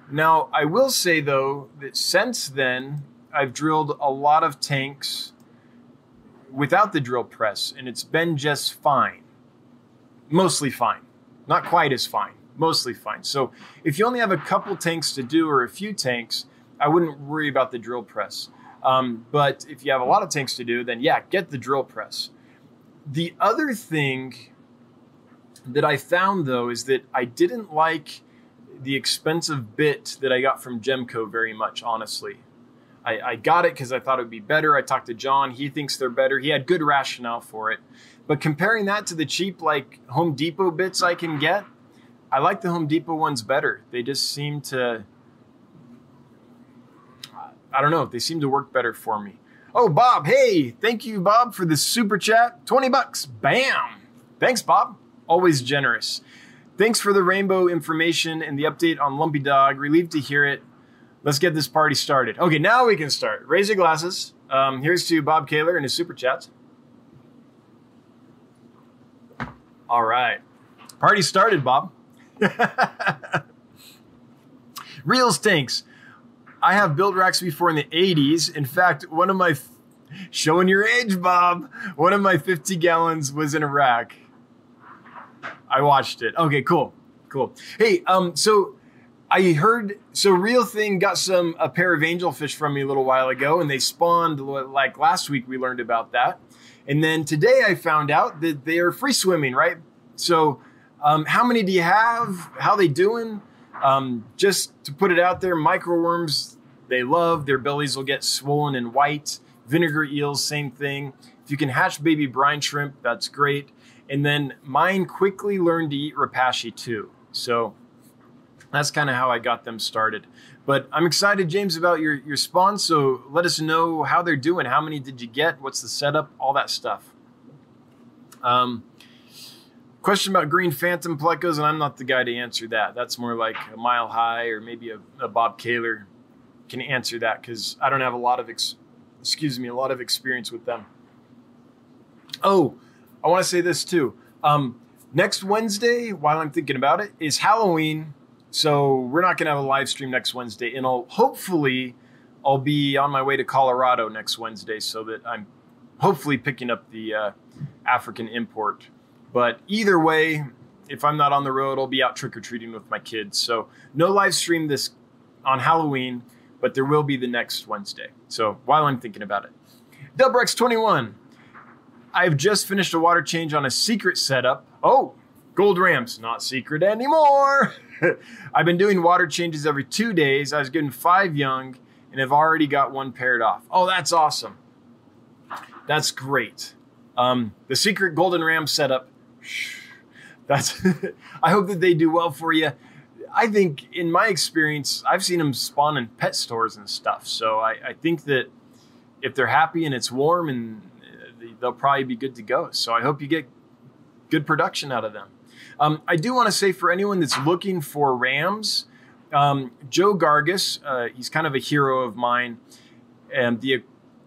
Now, I will say though that since then, I've drilled a lot of tanks without the drill press, and it's been just fine. Mostly fine. Not quite as fine. Mostly fine. So if you only have a couple tanks to do or a few tanks, I wouldn't worry about the drill press. Um, but if you have a lot of tanks to do, then yeah, get the drill press. The other thing that I found though is that I didn't like the expensive bit that I got from Gemco very much, honestly. I, I got it because I thought it would be better. I talked to John. He thinks they're better. He had good rationale for it. But comparing that to the cheap, like Home Depot bits I can get, I like the Home Depot ones better. They just seem to, I don't know, they seem to work better for me. Oh, Bob, hey, thank you, Bob, for the super chat. 20 bucks. Bam. Thanks, Bob. Always generous. Thanks for the rainbow information and the update on Lumpy Dog. Relieved to hear it. Let's get this party started. Okay, now we can start. Raise your glasses. Um, here's to Bob Kaler and his super chats. All right. Party started, Bob. Real tanks. I have built racks before in the 80s. In fact, one of my, showing your age, Bob, one of my 50 gallons was in a rack. I watched it. Okay, cool. Cool. Hey, um, so I heard so Real Thing got some a pair of angelfish from me a little while ago, and they spawned like last week. We learned about that, and then today I found out that they are free swimming. Right. So, um, how many do you have? How they doing? Um, just to put it out there, microworms they love. Their bellies will get swollen and white. Vinegar eels, same thing. If you can hatch baby brine shrimp, that's great. And then mine quickly learned to eat Repashy too. So that's kind of how I got them started. But I'm excited, James, about your your spawn. So let us know how they're doing. How many did you get? What's the setup? All that stuff. Um, question about green phantom plecos, and I'm not the guy to answer that. That's more like a mile high or maybe a, a Bob Kaler can answer that because I don't have a lot of ex- excuse me a lot of experience with them. Oh, I want to say this too. Um, next Wednesday, while I'm thinking about it, is Halloween so we're not to have a live stream next Wednesday, and I'll hopefully I'll be on my way to Colorado next Wednesday, so that I'm hopefully picking up the uh, African import. But either way, if I'm not on the road, I'll be out trick or treating with my kids. So no live stream this on Halloween, but there will be the next Wednesday. So while I'm thinking about it, Dubrex21. I've just finished a water change on a secret setup. Oh, gold rams, not secret anymore. I've been doing water changes every two days. I was getting five young and have already got one paired off. Oh, that's awesome. That's great. Um, the secret golden ram setup. That's. I hope that they do well for you. I think, in my experience, I've seen them spawn in pet stores and stuff. So I, I think that if they're happy and it's warm, and uh, they'll probably be good to go. So I hope you get good production out of them. Um, I do want to say for anyone that's looking for rams, um, Joe Gargas, uh, he's kind of a hero of mine, and the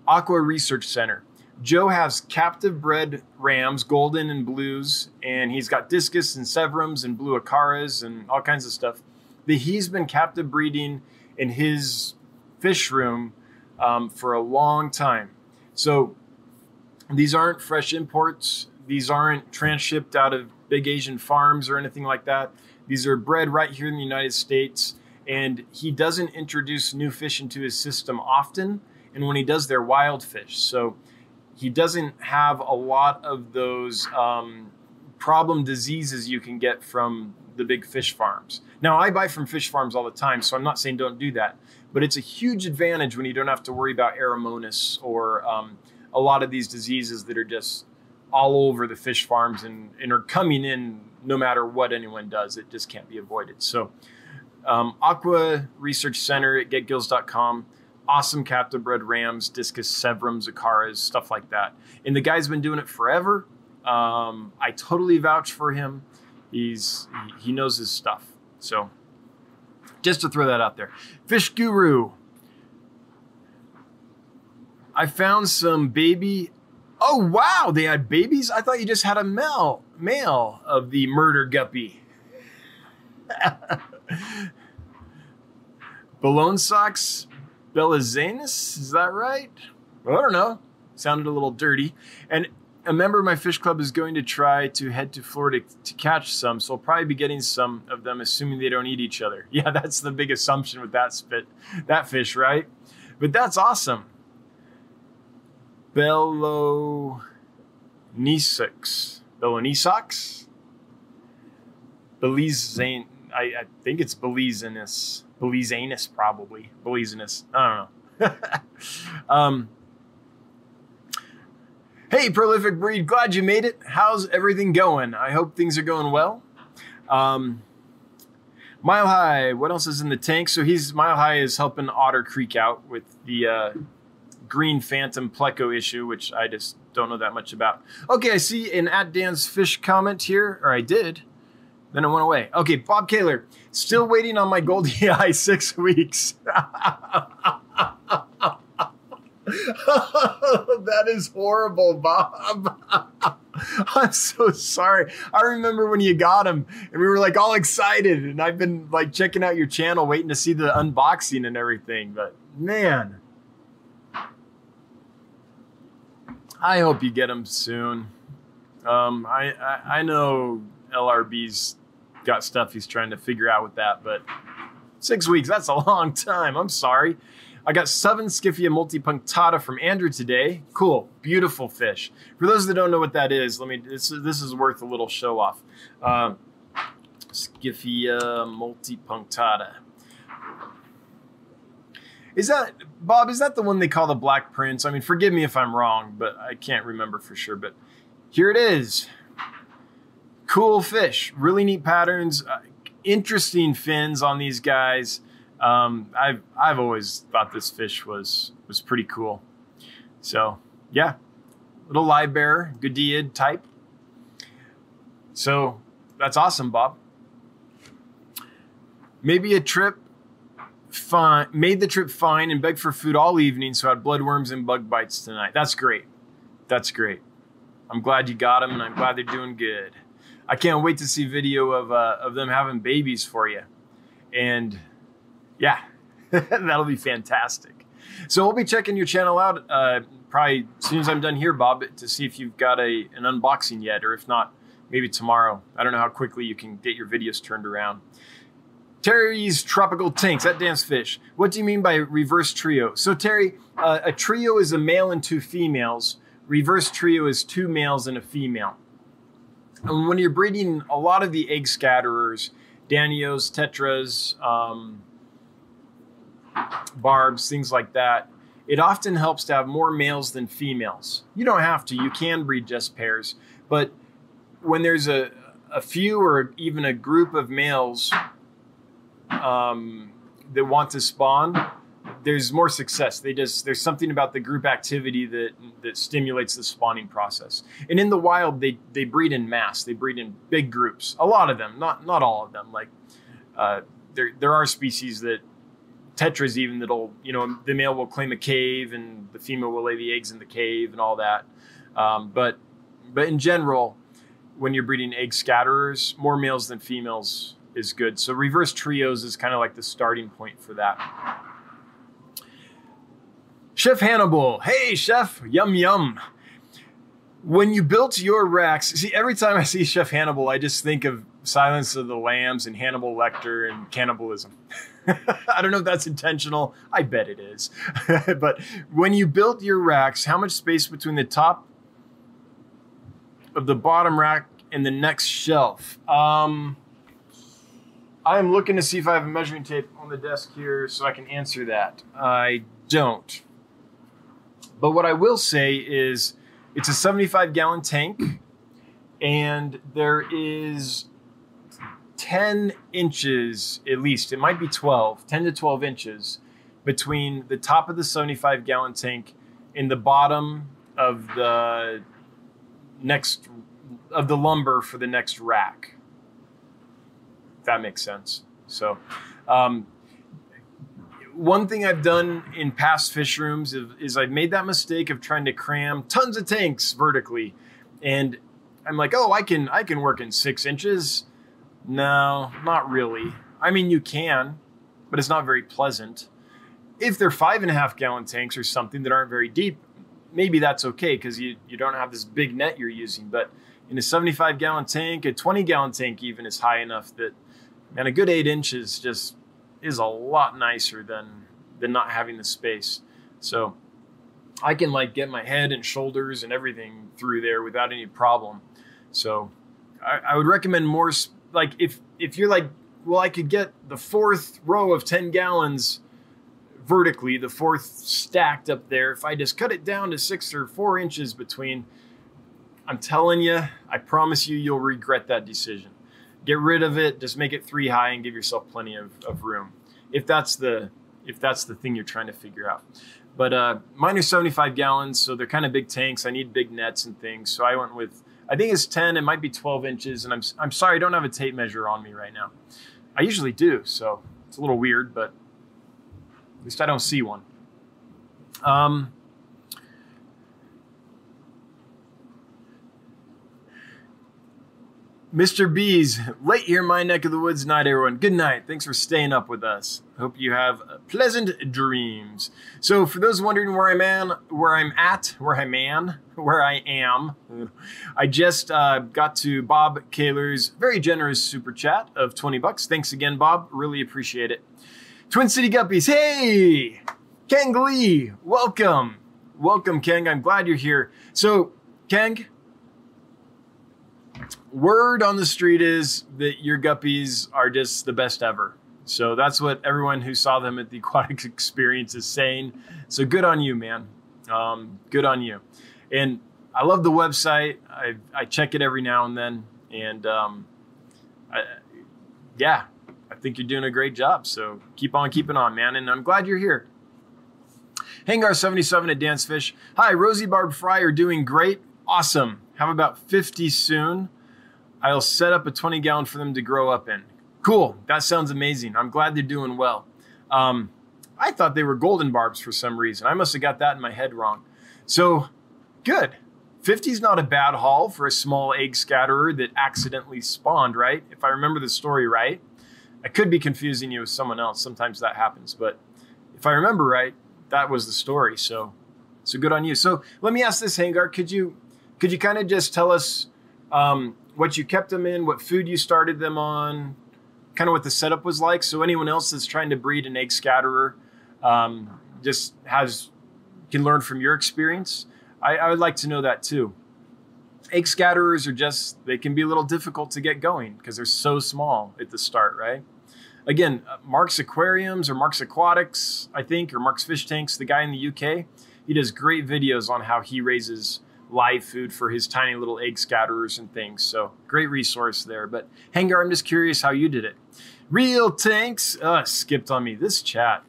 Aqua Research Center. Joe has captive bred rams, golden and blues, and he's got discus and severums and blue acaras and all kinds of stuff that he's been captive breeding in his fish room um, for a long time. So these aren't fresh imports. These aren't transshipped out of big Asian farms or anything like that. These are bred right here in the United States, and he doesn't introduce new fish into his system often. And when he does, they're wild fish. So he doesn't have a lot of those um, problem diseases you can get from the big fish farms. Now, I buy from fish farms all the time, so I'm not saying don't do that, but it's a huge advantage when you don't have to worry about Aeromonas or um, a lot of these diseases that are just all over the fish farms and, and are coming in no matter what anyone does. It just can't be avoided. So, um, Aqua Research Center at getgills.com. Awesome captive bred rams, discus severums, acaras, stuff like that. And the guy's been doing it forever. Um, I totally vouch for him. He's he knows his stuff. So just to throw that out there. Fish Guru. I found some baby. Oh wow, they had babies. I thought you just had a male male of the murder guppy. Belonisox, Belizanus, is that right? I don't know. Sounded a little dirty. And a member of my fish club is going to try to head to Florida to catch some, so I'll probably be getting some of them, assuming they don't eat each other. Yeah, that's the big assumption with that spit, that fish, right? But that's awesome. Bello Nisox. Belonisox? Belize I, I think it's Belizeanus. Belizeanus, probably. Belizeanus. I don't know. um, Hey, prolific breed, glad you made it. How's everything going? I hope things are going well. Um, Mile High, what else is in the tank? So he's Mile High is helping Otter Creek out with the uh, green phantom pleco issue, which I just don't know that much about. Okay, I see an at Dan's Fish comment here, or I did. Then it went away. Okay, Bob Kaler, still waiting on my Goldie Eye six weeks. that is horrible, Bob. I'm so sorry. I remember when you got him and we were like all excited and I've been like checking out your channel waiting to see the unboxing and everything, but man. I hope you get him soon. Um, I, I, I know LRB's got stuff he's trying to figure out with that, but six weeks, that's a long time. I'm sorry. I got seven Skiffia multipunctata from Andrew today. Cool, beautiful fish. For those that don't know what that is, let me. This, this is worth a little show off. Uh, Skiffia multipunctata. Is that Bob? Is that the one they call the Black Prince? I mean, forgive me if I'm wrong, but I can't remember for sure. But here it is. Cool fish, really neat patterns, uh, interesting fins on these guys. Um, I've I've always thought this fish was was pretty cool. So yeah, little live bearer, Goodeid type. So that's awesome, Bob. Maybe a trip fine made the trip fine and begged for food all evening, so I had bloodworms and bug bites tonight. That's great. That's great. I'm glad you got them, and I'm glad they're doing good. I can't wait to see video of uh, of them having babies for you, and yeah, that'll be fantastic. So we'll be checking your channel out uh, probably as soon as I'm done here, Bob, to see if you've got a an unboxing yet, or if not, maybe tomorrow. I don't know how quickly you can get your videos turned around. Terry's tropical tanks that Dan's Fish. What do you mean by reverse trio? So Terry, uh, a trio is a male and two females. Reverse trio is two males and a female. And when you're breeding a lot of the egg scatterers, Danios, Tetras, um, barbs, things like that, it often helps to have more males than females. You don't have to, you can breed just pairs, but when there's a, a few or even a group of males um, that want to spawn, there's more success. They just there's something about the group activity that that stimulates the spawning process. And in the wild, they they breed in mass. They breed in big groups. A lot of them, not not all of them. Like uh, there there are species that tetras even that'll you know the male will claim a cave and the female will lay the eggs in the cave and all that um, but but in general when you're breeding egg scatterers more males than females is good so reverse trios is kind of like the starting point for that chef hannibal hey chef yum yum when you built your racks, see, every time I see Chef Hannibal, I just think of Silence of the Lambs and Hannibal Lecter and cannibalism. I don't know if that's intentional. I bet it is. but when you built your racks, how much space between the top of the bottom rack and the next shelf? Um, I am looking to see if I have a measuring tape on the desk here so I can answer that. I don't. But what I will say is it's a 75 gallon tank, and there is 10 inches at least, it might be 12, 10 to 12 inches between the top of the 75 gallon tank and the bottom of the next of the lumber for the next rack. If that makes sense. So, um, one thing I've done in past fish rooms is, is, I've made that mistake of trying to cram tons of tanks vertically, and I'm like, oh, I can I can work in six inches. No, not really. I mean, you can, but it's not very pleasant. If they're five and a half gallon tanks or something that aren't very deep, maybe that's okay because you you don't have this big net you're using. But in a 75 gallon tank, a 20 gallon tank even is high enough that, man, a good eight inches just is a lot nicer than than not having the space. So I can like get my head and shoulders and everything through there without any problem. So I, I would recommend more like if if you're like, well, I could get the fourth row of 10 gallons vertically, the fourth stacked up there. If I just cut it down to six or four inches between, I'm telling you, I promise you, you'll regret that decision get rid of it just make it three high and give yourself plenty of, of room. If that's the if that's the thing you're trying to figure out. But uh, mine are 75 gallons so they're kind of big tanks. I need big nets and things. So i went with i think it's 10 it might be 12 inches and i'm, I'm sorry i don't have a tape measure on me right now. I usually do so it's a little weird but at least i don't see one. Um, Mr. B's, late here in my neck of the woods night, everyone. Good night. Thanks for staying up with us. Hope you have pleasant dreams. So, for those wondering where I'm at, where I'm at, where I'm man, where I am, I just uh, got to Bob Kaler's very generous super chat of 20 bucks. Thanks again, Bob. Really appreciate it. Twin City Guppies, hey! Kang Lee, welcome. Welcome, Kang. I'm glad you're here. So, Kang, word on the street is that your guppies are just the best ever. So that's what everyone who saw them at the aquatic experience is saying. So good on you, man. Um, good on you. And I love the website. I, I check it every now and then. And um, I, yeah, I think you're doing a great job. So keep on keeping on, man. And I'm glad you're here. Hangar77 at Dan's Fish. Hi, Rosie Barb Fryer doing great. Awesome. Have about 50 soon. I'll set up a 20 gallon for them to grow up in. Cool. That sounds amazing. I'm glad they're doing well. Um, I thought they were golden barbs for some reason. I must have got that in my head wrong. So, good. 50 is not a bad haul for a small egg scatterer that accidentally spawned, right? If I remember the story right. I could be confusing you with someone else. Sometimes that happens. But if I remember right, that was the story. So, so good on you. So let me ask this, Hangar. Could you, could you kind of just tell us um, what you kept them in, what food you started them on, kind of what the setup was like. So anyone else that's trying to breed an egg scatterer um, just has can learn from your experience. I, I would like to know that too. Egg scatterers are just they can be a little difficult to get going because they're so small at the start, right? Again, uh, Mark's Aquariums or Mark's Aquatics, I think, or Mark's Fish Tanks, the guy in the UK, he does great videos on how he raises live food for his tiny little egg scatterers and things. So great resource there. But Hangar, I'm just curious how you did it. Real tanks uh, skipped on me this chat.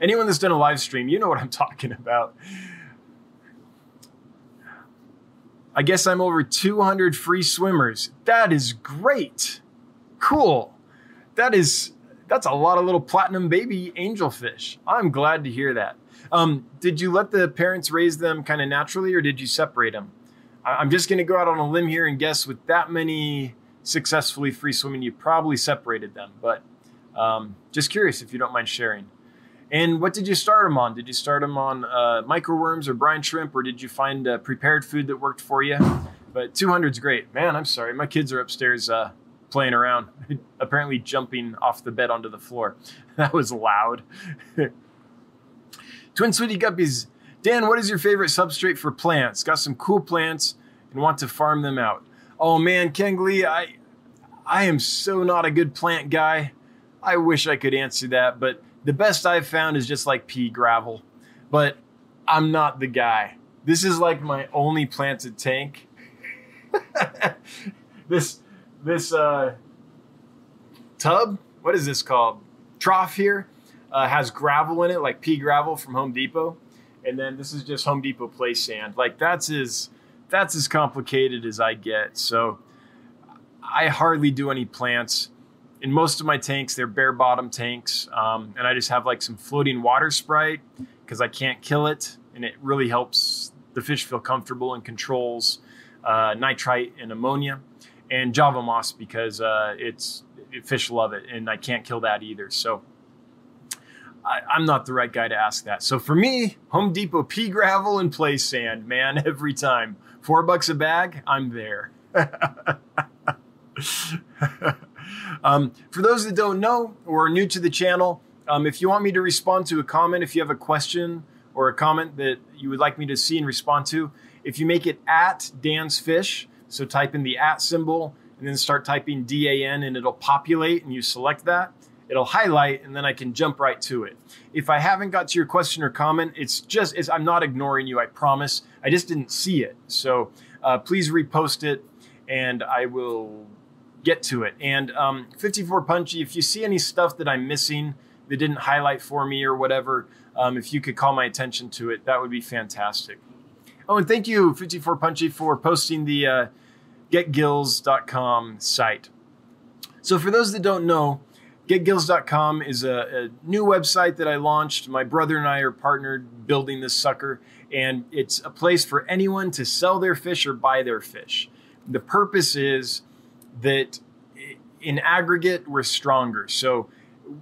Anyone that's done a live stream, you know what I'm talking about. I guess I'm over 200 free swimmers. That is great. Cool. That is that's a lot of little platinum baby angelfish. I'm glad to hear that. Um, did you let the parents raise them kind of naturally, or did you separate them? I'm just going to go out on a limb here and guess with that many successfully free swimming, you probably separated them. But um, just curious if you don't mind sharing. And what did you start them on? Did you start them on uh, microworms or brine shrimp, or did you find uh, prepared food that worked for you? But 200 is great. Man, I'm sorry. My kids are upstairs uh, playing around, apparently jumping off the bed onto the floor. That was loud. Twin City Guppies. Dan, what is your favorite substrate for plants? Got some cool plants and want to farm them out. Oh man, Kengli, I I am so not a good plant guy. I wish I could answer that, but the best I've found is just like pea gravel. But I'm not the guy. This is like my only planted tank. this this uh, tub, what is this called? Trough here uh, has gravel in it, like pea gravel from Home Depot, and then this is just Home Depot play sand. Like that's as that's as complicated as I get. So I hardly do any plants. In most of my tanks, they're bare bottom tanks, um, and I just have like some floating water sprite because I can't kill it, and it really helps the fish feel comfortable and controls uh, nitrite and ammonia, and Java moss because uh, it's fish love it, and I can't kill that either. So I, am not the right guy to ask that. So for me, Home Depot pea gravel and play sand, man, every time. Four bucks a bag, I'm there. um, for those that don't know or are new to the channel, um, if you want me to respond to a comment, if you have a question or a comment that you would like me to see and respond to, if you make it at Dan's Fish, so type in the at symbol and then start typing DAN and it'll populate and you select that, it'll highlight and then I can jump right to it. If I haven't got to your question or comment, it's just, it's, I'm not ignoring you, I promise. I just didn't see it. So uh, please repost it and I will get to it. And um, 54 Punchy, if you see any stuff that I'm missing that didn't highlight for me or whatever, um, if you could call my attention to it, that would be fantastic. Oh, and thank you, 54 Punchy, for posting the uh, getgills.com site. So, for those that don't know, getgills.com is a, a, new website that I launched. My brother and I are partnered building this sucker, and it's a place for anyone to sell their fish or buy their fish. The purpose is that in aggregate, we're stronger. So,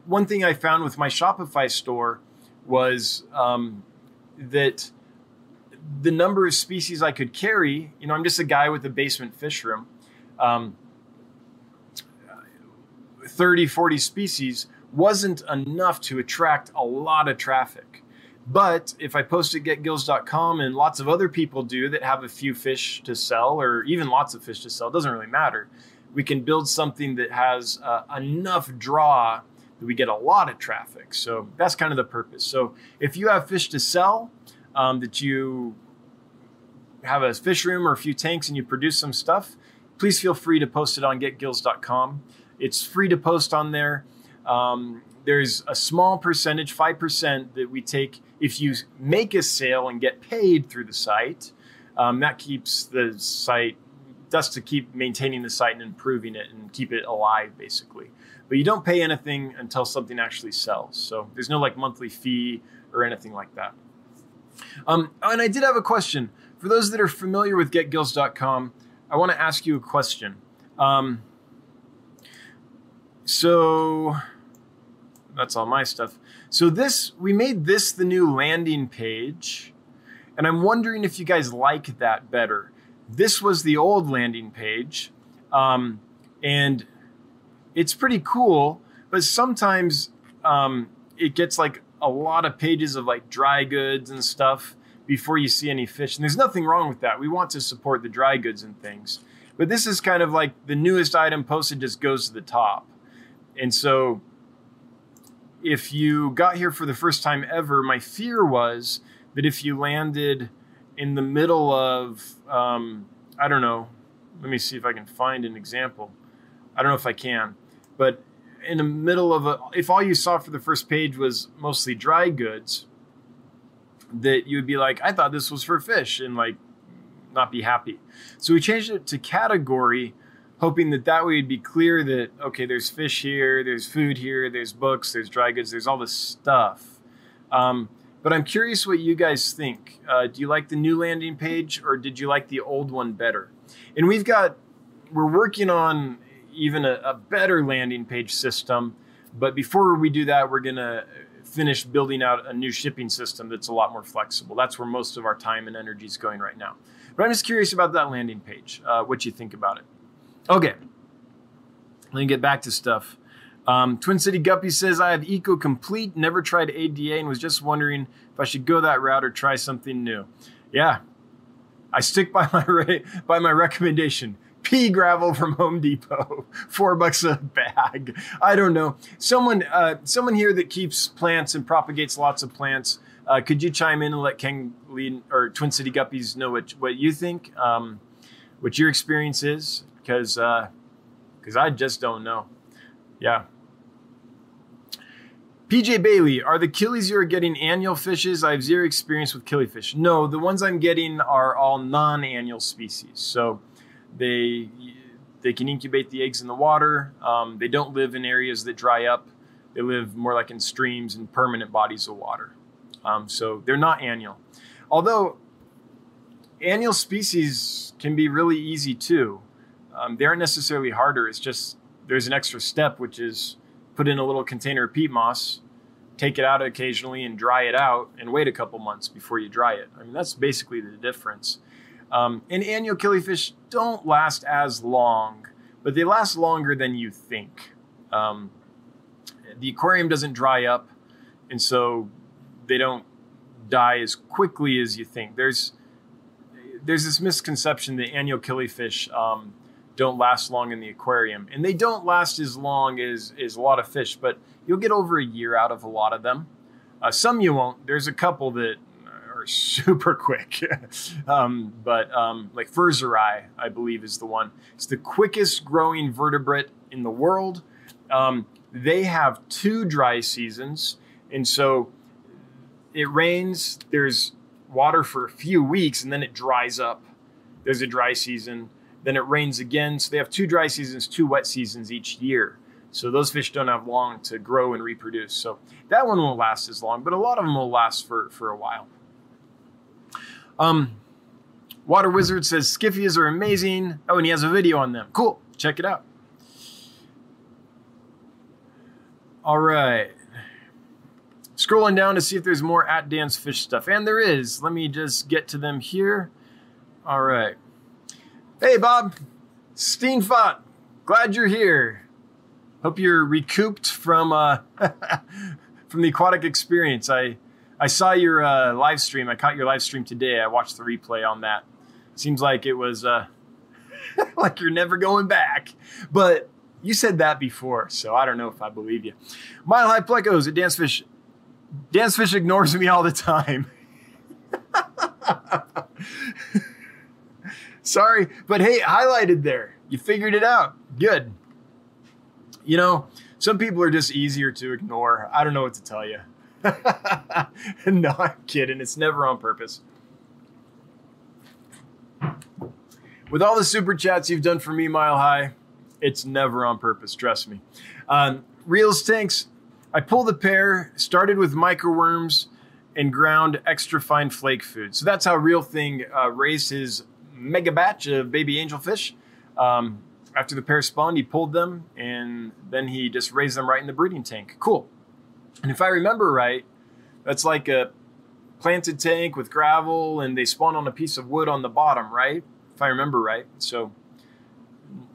one thing I found with my Shopify store was um, that the number of species I could carry, you know, I'm just a guy with a basement fish room. Um, 30, 40 species wasn't enough to attract a lot of traffic. But if I post at getgills.com and lots of other people do that have a few fish to sell or even lots of fish to sell, doesn't really matter. We can build something that has uh, enough draw that we get a lot of traffic. So that's kind of the purpose. So if you have fish to sell, um, that you have a fish room or a few tanks and you produce some stuff, please feel free to post it on getgills.com. It's free to post on there. Um, there's a small percentage, 5%, that we take if you make a sale and get paid through the site. Um, that keeps the site, that's to keep maintaining the site and improving it and keep it alive, basically. But you don't pay anything until something actually sells. So there's no like monthly fee or anything like that. Um, and I did have a question. For those that are familiar with getgills.com, I want to ask you a question. Um, so that's all my stuff. So this, we made this the new landing page, and I'm wondering if you guys like that better. This was the old landing page, um, and it's pretty cool, but sometimes um, it gets like a lot of pages of like dry goods and stuff before you see any fish. And there's nothing wrong with that. We want to support the dry goods and things. But this is kind of like the newest item posted just goes to the top. And so if you got here for the first time ever, my fear was that if you landed in the middle of, um, I don't know, let me see if I can find an example. I don't know if I can, but in the middle of a, if all you saw for the first page was mostly dry goods, that you would be like, I thought this was for fish, and like not be happy. So we changed it to category, hoping that that way it'd be clear that okay, there's fish here, there's food here, there's books, there's dry goods, there's all this stuff. Um, but I'm curious what you guys think. Uh, do you like the new landing page, or did you like the old one better? And we've got, we're working on even a, a better landing page system. But before we do that, we're gonna finish building out a new shipping system that's a lot more flexible. That's where most of our time and energy is going right now. But I'm just curious about that landing page, uh, what you think about it. Okay, let me get back to stuff. Um, Twin City Guppy says, I have Eco Complete, never tried ADA, and was just wondering if I should go that route or try something new. Yeah, I stick by my, re- by my recommendation pea gravel from Home Depot, four bucks a bag. I don't know. Someone, uh, someone here that keeps plants and propagates lots of plants. Uh, could you chime in and let Ken lead or Twin City Guppies know what what you think, um, what your experience is? Because because uh, I just don't know. Yeah. PJ Bailey, are the killies you are getting annual fishes? I have zero experience with killifish. No, the ones I'm getting are all non-annual species. So they they can incubate the eggs in the water. Um, they don't live in areas that dry up. They live more like in streams and permanent bodies of water. Um, so they're not annual. Although annual species can be really easy too. Um, they aren't necessarily harder. It's just there's an extra step, which is put in a little container of peat moss, take it out occasionally and dry it out, and wait a couple months before you dry it. I mean, that's basically the difference. Um, and annual killifish don't last as long, but they last longer than you think. Um, the aquarium doesn't dry up, and so they don't die as quickly as you think. There's there's this misconception that annual killifish um, don't last long in the aquarium, and they don't last as long as as a lot of fish, but you'll get over a year out of a lot of them. Uh, some you won't. There's a couple that are super quick. um, but um, like Furzeri, I believe, is the one. It's the quickest growing vertebrate in the world. Um, they have two dry seasons, and so it rains. There's water for a few weeks, and then it dries up. There's a dry season. Then it rains again. So they have two dry seasons, two wet seasons each year. So those fish don't have long to grow and reproduce. So that one won't last as long, but a lot of them will last for, for a while. Um, Water Wizard says Skiffias are amazing. Oh, and he has a video on them. Cool. Check it out. All right. Scrolling down to see if there's more at Dan's Fish stuff. And there is. Let me just get to them here. All right. Hey, Bob. Steenfot. Glad you're here. Hope you're recouped from uh, from the aquatic experience. I I saw your uh, live stream. I caught your live stream today. I watched the replay on that. Seems like it was uh, like you're never going back. But you said that before, so I don't know if I believe you. Mile High Plecos at Dan's Fish. Dan's Fish ignores me all the time. Sorry, but hey, highlighted there. You figured it out. Good. You know, some people are just easier to ignore. I don't know what to tell you. no, I'm kidding. It's never on purpose. With all the super chats you've done for me, Mile High, it's never on purpose. Trust me. Um, Reels Tanks, I pulled the pair, started with microworms, and ground extra fine flake food. So that's how Real Thing uh, raised his mega batch of baby angelfish. Um, after the pair spawned, he pulled them, and then he just raised them right in the breeding tank. Cool. And if I remember right, that's like a planted tank with gravel and they spawn on a piece of wood on the bottom, right? If I remember right. So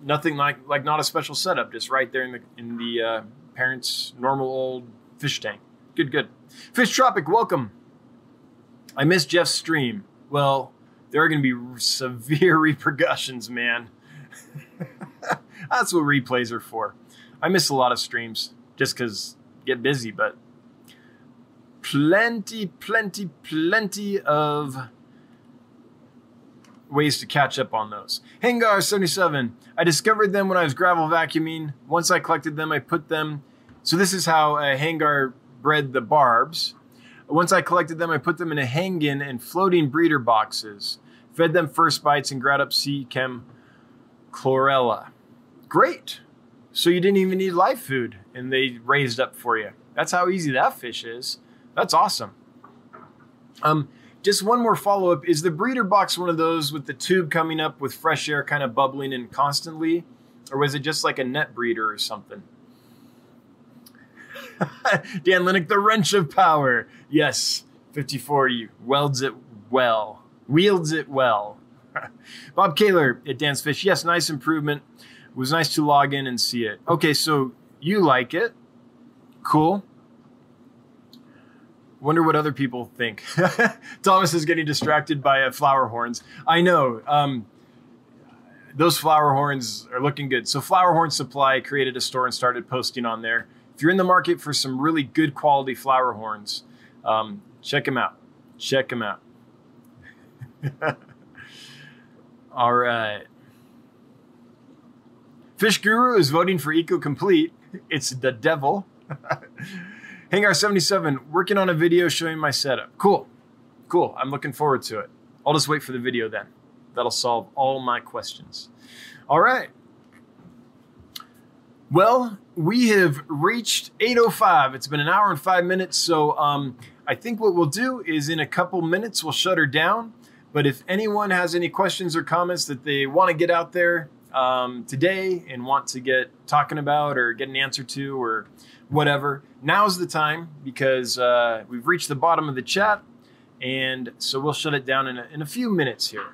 nothing like like not a special setup, just right there in the in the uh, parents' normal old fish tank. Good, good. Fish Tropic, welcome. I missed Jeff's stream. Well, there are going to be severe repercussions, man. That's what replays are for. I miss a lot of streams just because get busy, but plenty, plenty, plenty of ways to catch up on those. Hangar 77. I discovered them when I was gravel vacuuming. Once I collected them, I put them. So this is how a Hangar bred the barbs. Once I collected them, I put them in a hangin and floating breeder boxes. Fed them first bites and growed up Seachem chlorella. Great. So you didn't even need live food and they raised up for you. That's how easy that fish is. That's awesome. Um, just one more follow up. Is the breeder box one of those with the tube coming up with fresh air kind of bubbling in constantly? Or was it just like a net breeder or something? Dan Linick, the wrench of power. Yes, 54 welds it well, wields it well. Bob Kaler at Dan's Fish. Yes, nice improvement. It was nice to log in and see it. Okay, so you like it. Cool. Wonder what other people think. Thomas is getting distracted by uh, flower horns. I know. Um, those flower horns are looking good. So Flower Horn Supply created a store and started posting on there. If you're in the market for some really good quality flower horns, um, check them out. Check them out. All right. Fish Guru is voting for Eco Complete. It's the devil. Hangar77, working on a video showing my setup. Cool. Cool. I'm looking forward to it. I'll just wait for the video then. That'll solve all my questions. All right. Well, we have reached 8:05. It's been an hour and five minutes, so um, I think what we'll do is in a couple minutes we'll shut her down. But if anyone has any questions or comments that they want to get out there um, today and want to get talking about or get an answer to or whatever, now's the time because uh, we've reached the bottom of the chat, and so we'll shut it down in a, in a few minutes here.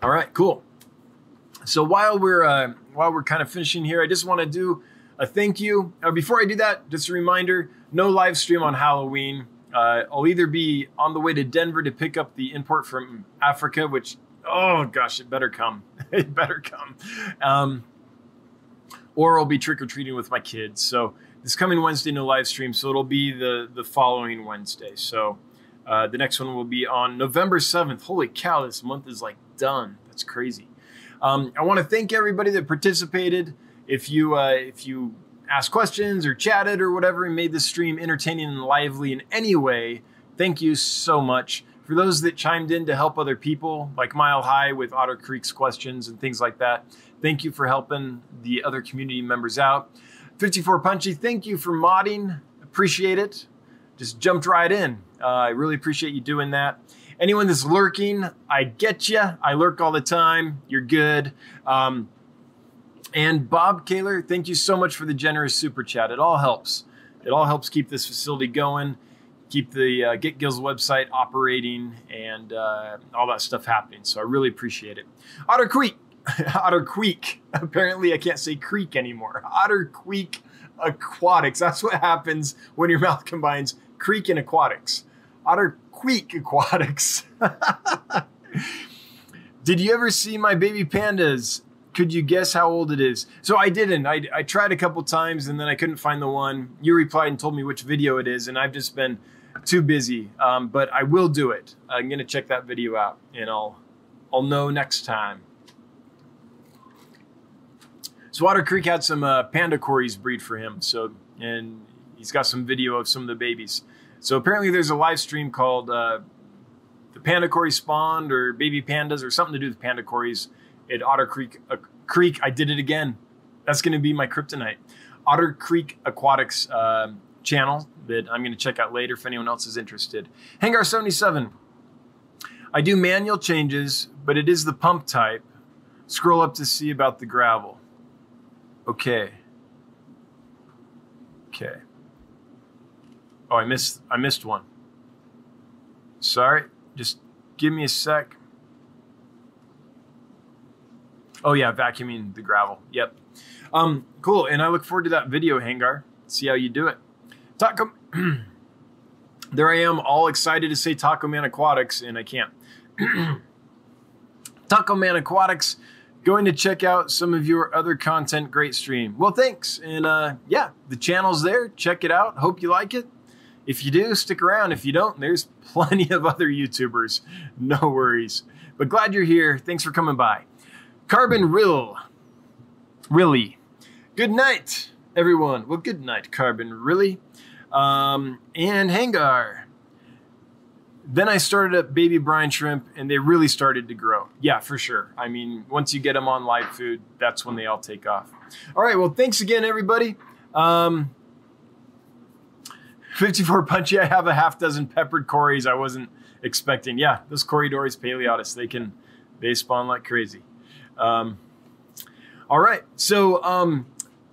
All right, cool. So while we're uh, while we're kind of finishing here, I just want to do a thank you. Uh, before I do that, just a reminder: no live stream on Halloween. Uh, I'll either be on the way to Denver to pick up the import from Africa, which oh gosh, it better come, it better come, um, or I'll be trick or treating with my kids. So this coming Wednesday, no live stream. So it'll be the the following Wednesday. So uh, the next one will be on November seventh. Holy cow, this month is like done. That's crazy. Um, I want to thank everybody that participated. If you uh, if you asked questions or chatted or whatever and made the stream entertaining and lively in any way, thank you so much. For those that chimed in to help other people, like Mile High with Otter Creek's questions and things like that, thank you for helping the other community members out. 54 Punchy, thank you for modding. Appreciate it. Just jumped right in. Uh, I really appreciate you doing that. Anyone that's lurking, I get you. I lurk all the time. You're good. Um, and Bob Kaler, thank you so much for the generous super chat. It all helps. It all helps keep this facility going, keep the uh, Get Gills website operating, and uh, all that stuff happening. So I really appreciate it. Otter Creek, Otter Creek. Apparently, I can't say creek anymore. Otter Creek Aquatics. That's what happens when your mouth combines creek and aquatics. Otter Queek Aquatics. Did you ever see my baby pandas? Could you guess how old it is? So I didn't. I, I tried a couple times and then I couldn't find the one. You replied and told me which video it is, and I've just been too busy. Um, but I will do it. I'm gonna check that video out, and I'll I'll know next time. So Otter Creek had some uh, panda cories breed for him. So and he's got some video of some of the babies. So apparently, there's a live stream called uh, "The Panda Cory Spawned" or "Baby Pandas" or something to do with panda cories at Otter Creek. Uh, Creek, I did it again. That's going to be my kryptonite. Otter Creek Aquatics uh, channel that I'm going to check out later if anyone else is interested. Hangar 77. I do manual changes, but it is the pump type. Scroll up to see about the gravel. Okay. Okay. Oh, I missed I missed one. Sorry. Just give me a sec. Oh yeah, vacuuming the gravel. Yep. Um, cool. And I look forward to that video, Hangar. See how you do it. Taco. there I am, all excited to say Taco Man Aquatics, and I can't. Taco Man Aquatics. Going to check out some of your other content. Great stream. Well, thanks. And uh, yeah, the channel's there. Check it out. Hope you like it. If you do, stick around. If you don't, there's plenty of other YouTubers. No worries. But glad you're here. Thanks for coming by. Carbon Rill. Really. Good night, everyone. Well, good night, Carbon Really. Um, and Hangar. Then I started up baby brine shrimp and they really started to grow. Yeah, for sure. I mean, once you get them on live food, that's when they all take off. All right. Well, thanks again, everybody. Um, 54 punchy. I have a half dozen peppered cories. I wasn't expecting. Yeah, those Corydoras paleatus, they can they spawn like crazy. Um, all right, so um,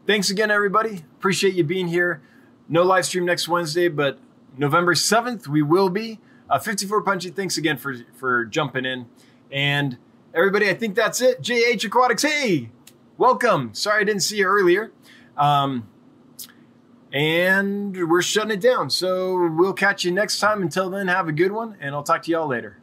thanks again, everybody. Appreciate you being here. No live stream next Wednesday, but November seventh we will be. Uh, 54 Punchy, thanks again for for jumping in, and everybody, I think that's it. JH Aquatics, hey, welcome. Sorry I didn't see you earlier. Um, and we're shutting it down. So we'll catch you next time. Until then, have a good one, and I'll talk to y'all later.